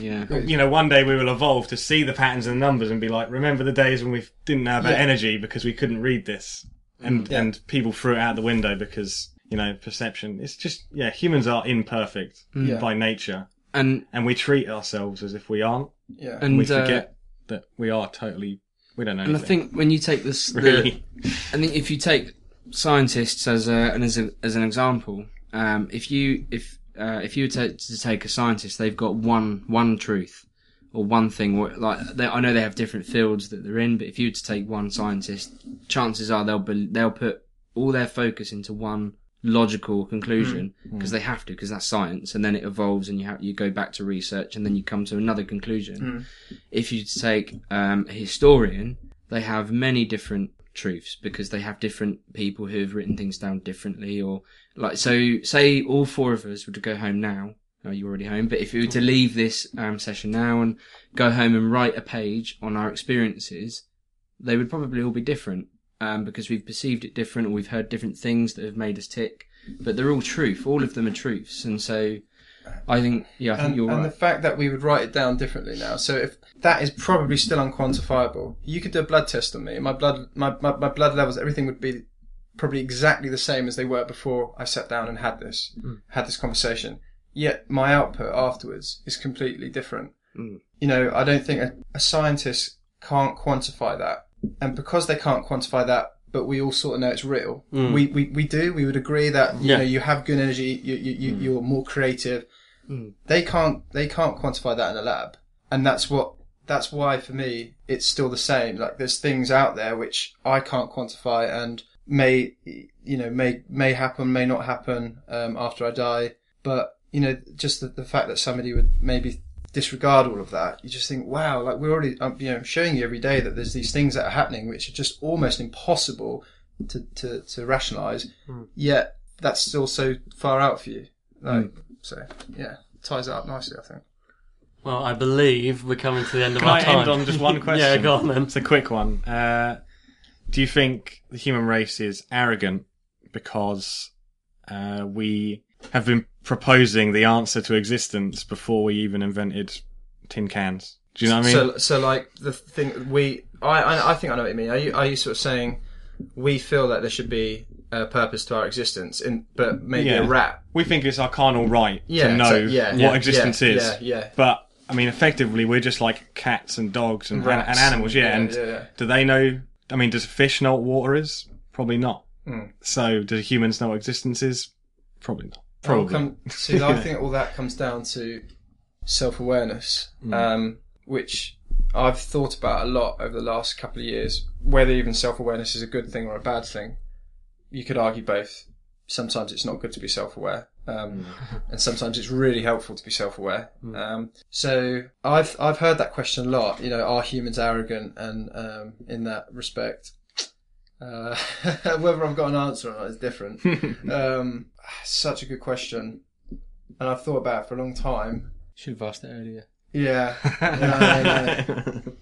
You know, one day we will evolve to see the patterns and the numbers and be like, remember the days when we didn't have that Yeah. energy because we couldn't read this, and Yeah. and people threw it out the window because you know perception. It's just yeah, humans are imperfect Yeah. by nature, And and we treat ourselves as if we aren't. yeah. and we uh, forget that we are totally we don't know. And I think when you take this, the, really. I think if you take scientists as a and as a, as an example, um, if you if uh, if you were to, to take a scientist, they've got one one truth or one thing. Like they, I know they have different fields that they're in, but if you were to take one scientist, chances are they'll be, they'll put all their focus into one logical conclusion because they have to because that's science and then it evolves and you have you go back to research and then you come to another conclusion. If you take um, a historian they have many different truths because they have different people who have written things down differently or like so say all four of us were to go home now oh, you're already home but if you were to leave this um, session now and go home and write a page on our experiences they would probably all be different um, because we've perceived it different or we've heard different things that have made us tick but they're all truth all of them are truths and so I think yeah I think and, you're right. and right the fact that we would write it down differently now. So if that is probably still unquantifiable, you could do a blood test on me. My blood, my, my, my blood levels, everything would be probably exactly the same as they were before I sat down and had this, mm. had this conversation. Yet my output afterwards is completely different. Mm. You know, I don't think a, a scientist can't quantify that. And because they can't quantify that, but we all sort of know it's real. Mm. We, we, we do. We would agree that, you Yeah. know, you have good energy, you, you, you, you're more creative they can't they can't quantify that in a lab and that's what that's why for me it's still the same like there's things out there which i can't quantify and may you know may may happen may not happen um, after i die but you know just the, the fact that somebody would maybe disregard all of that you just think wow like we're already um, you know showing you every day that there's these things that are happening which are just almost impossible to to, to rationalize yet that's still so far out for you like so yeah, ties it up nicely, I think. Well, I believe we're coming to the end of Can our I time. end on just one question? <laughs> yeah, go on then. It's a quick one. Uh, do you think the human race is arrogant because uh, we have been proposing the answer to existence before we even invented tin cans? Do you know what I mean? So, so like the thing we, I, I, I think I know what you mean. Are you, are you sort of saying we feel that there should be a purpose to our existence, in, but maybe Yeah. a rat? we think it's our carnal right Yeah, to know so- yeah, what yeah, existence yeah, is. yeah, yeah. But I mean, effectively, we're just like cats and dogs and, and, Rats and animals. Yeah, and- and yeah, yeah. do they know? I mean, does a fish know what water is? Probably not. Hmm. So, do humans know what existence is? Probably not. Probably. come, see, I <laughs> think all that comes down to self-awareness, um, which I've thought about a lot over the last couple of years. Whether even self-awareness is a good thing or a bad thing, you could argue both. Sometimes it's not good to be self-aware, um, <laughs> and sometimes it's really helpful to be self-aware. Um, so I've I've heard that question a lot. You know, are humans arrogant? And um, in that respect, uh, <laughs> whether I've got an answer or not is different. <laughs> um, such a good question, and I've thought about it for a long time. should have asked it earlier Yeah, No, no, no.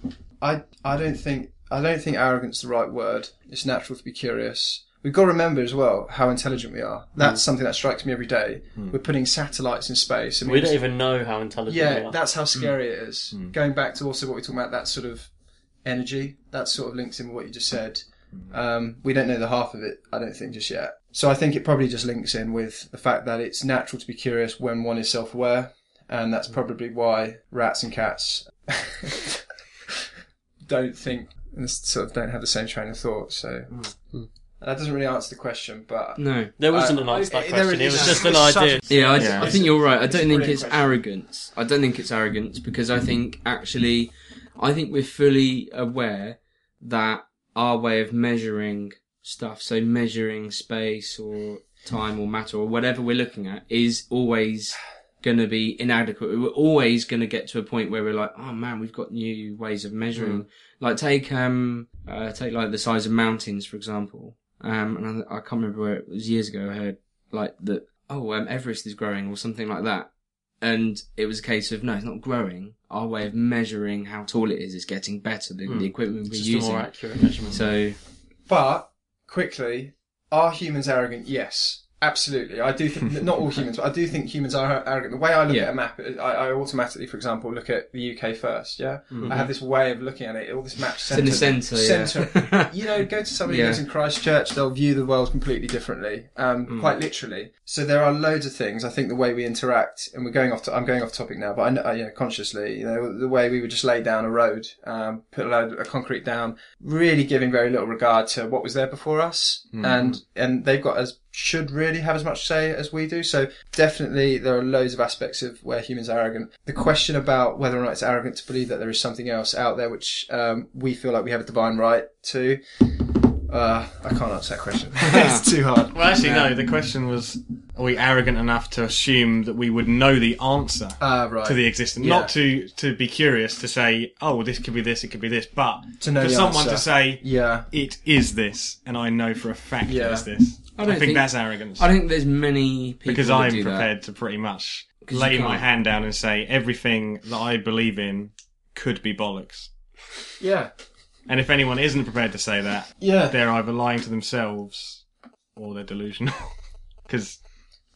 I I don't think I don't think arrogance is the right word. It's natural to be curious. We've got to remember as well how intelligent we are. That's mm. something that strikes me every day. Mm. We're putting satellites in space. I mean, We don't even know how intelligent we yeah, are. that's how mm. scary it is. Going back to also what we are talking about, that sort of energy, that sort of links in with what you just said. Um, we don't know the half of it, I don't think, just yet. So I think it probably just links in with the fact that it's natural to be curious when one is self aware, and that's probably why rats and cats <laughs> don't think and sort of don't have the same train of thought. So that doesn't really answer the question, but no there wasn't I- an answer to that question. It is- was just an idea. Yeah, I, Yeah. I think you're right. I don't think it's question. arrogance. I don't think it's arrogance because I think actually, I think we're fully aware that our way of measuring stuff, so measuring space or time or matter or whatever we're looking at, is always going to be inadequate. We're always going to get to a point where we're like, oh man, we've got new ways of measuring. Like take um uh, take like the size of mountains for example. Um, and I, I can't remember where it was years ago. I heard like that. Oh, um, Everest is growing or something like that. And it was a case of no, it's not growing. Our way of measuring how tall it is is getting better. The, the equipment we're Just a using. more accurate measurement. So But quickly, are humans arrogant? Yes, absolutely. I do think <laughs> not all humans, but I do think humans are arrogant. The way I look Yeah. at a map, I, I automatically, for example, look at the UK first. Yeah, I have this way of looking at it. All this map in the centre, centre, yeah. centre. <laughs> you know, go to somebody Yeah. who's in Christchurch, they'll view the world completely differently, um, quite literally. So there are loads of things. I think the way we interact, and we're going off. To, I'm going off topic now, but I know, uh, consciously, you know, the way we would just lay down a road, um, put a load of concrete down, really giving very little regard to what was there before us, and and they've got as should really have as much say as we do. So definitely there are loads of aspects of where humans are arrogant. The question about whether or not it's arrogant to believe that there is something else out there which um, we feel like we have a divine right to. Uh, I can't answer that question. <laughs> <laughs> it's too hard. Well, actually, no. The question was: Are we arrogant enough to assume that we would know the answer Ah, right. to the existence? Yeah. Not to to be curious to say, "Oh, this could be this, it could be this," but To know for someone answer. to say, Yeah. "It is this," and I know for a fact Yeah. it's this. I I, don't think, think- that's arrogance. I don't think there's many people because that I'm do that. prepared to pretty much lay my hand down and say everything that I believe in could be bollocks. Yeah. And if anyone isn't prepared to say that, Yeah. they're either lying to themselves or they're delusional. <laughs> Because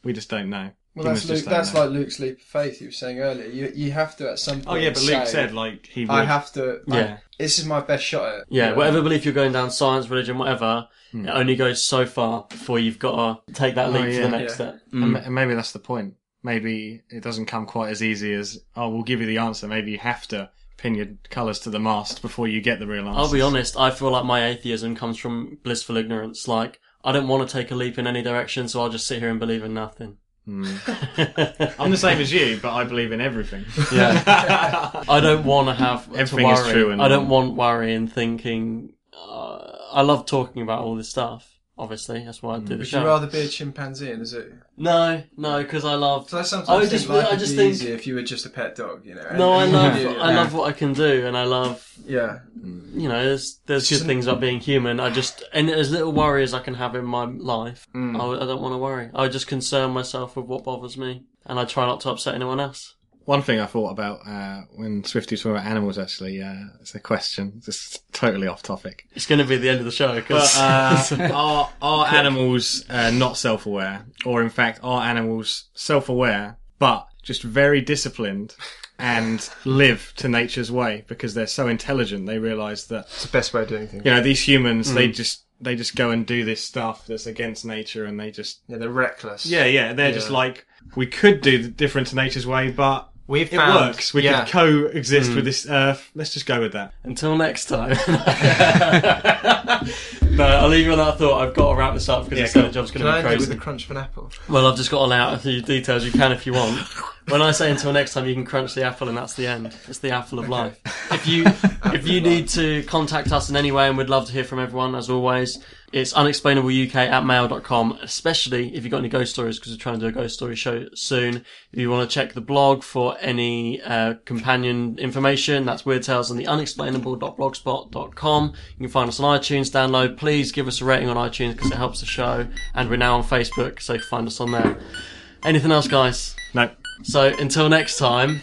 we just don't know. Well, Humans that's Luke, that's know. like Luke's leap of faith. You were saying earlier. You you have to at some point. Oh yeah, but Luke say, said like he would. I have to. I- Yeah. this is my best shot at. Yeah, You know? whatever belief you're going down, science, religion, whatever, Hmm. it only goes so far before you've got to take that leap Oh, to the next Yeah. step. And and maybe that's the point. Maybe it doesn't come quite as easy as oh, we'll give you the answer. Maybe you have to pin your colours to the mast before you get the real answer. I'll be honest, I feel like my atheism comes from blissful ignorance. Like, I don't want to take a leap in any direction, so I'll just sit here and believe in nothing. <laughs> I'm the same as you, but I believe in everything. Yeah. <laughs> I don't want to have to Everything is worry. true and I don't want worry and thinking. Uh, I love talking about all this stuff. Obviously, that's why I do the Would show. you rather be a chimpanzee in a zoo? No, no, because I love. So I sometimes I think just- life I would just be think- easier if you were just a pet dog. You know. and- No, I and love. you- I love what I can do, and I love. Yeah. You know, there's there's good things about being human. I just and as little worry as I can have in my life, Mm. I, I don't want to worry. I just concern myself with what bothers me, and I try not to upset anyone else. One thing I thought about uh, when Swifty was talking about animals, actually, uh, it's a question, It's totally off topic. It's going to be the end of the show because But uh, <laughs> are are animals uh, not self-aware, or in fact, are animals self-aware but just very disciplined and live to nature's way because they're so intelligent? They realise that It's the best way of doing things. you know these humans they just they just go and do this stuff that's against nature, and they just Yeah, they're reckless. yeah yeah they're just like we could do the different to nature's way, but. We've It works. We yeah. could coexist with hmm. this earth. Let's just go with that. until next time. <laughs> no, I'll leave you on that thought. I've got to wrap this up because Yeah, the cool. job's going to I be end it with crazy. a crunch of an apple? Well, I've just got to lay out a few details. You can if you want. <laughs> When I say until next time, you can crunch the apple, and that's the end. It's the apple of life. <laughs> If you if you need to contact us in any way, and we'd love to hear from everyone, as always, it's unexplainableuk at mail.com, especially if you've got any ghost stories, because we're trying to do a ghost story show soon. If you want to check the blog for any uh, companion information, that's Weird Tales on the unexplainable.blogspot.com. You can find us on iTunes, download. Please give us a rating on iTunes because it helps the show. And we're now on Facebook, so you can find us on there. Anything else, guys? No. So until next time.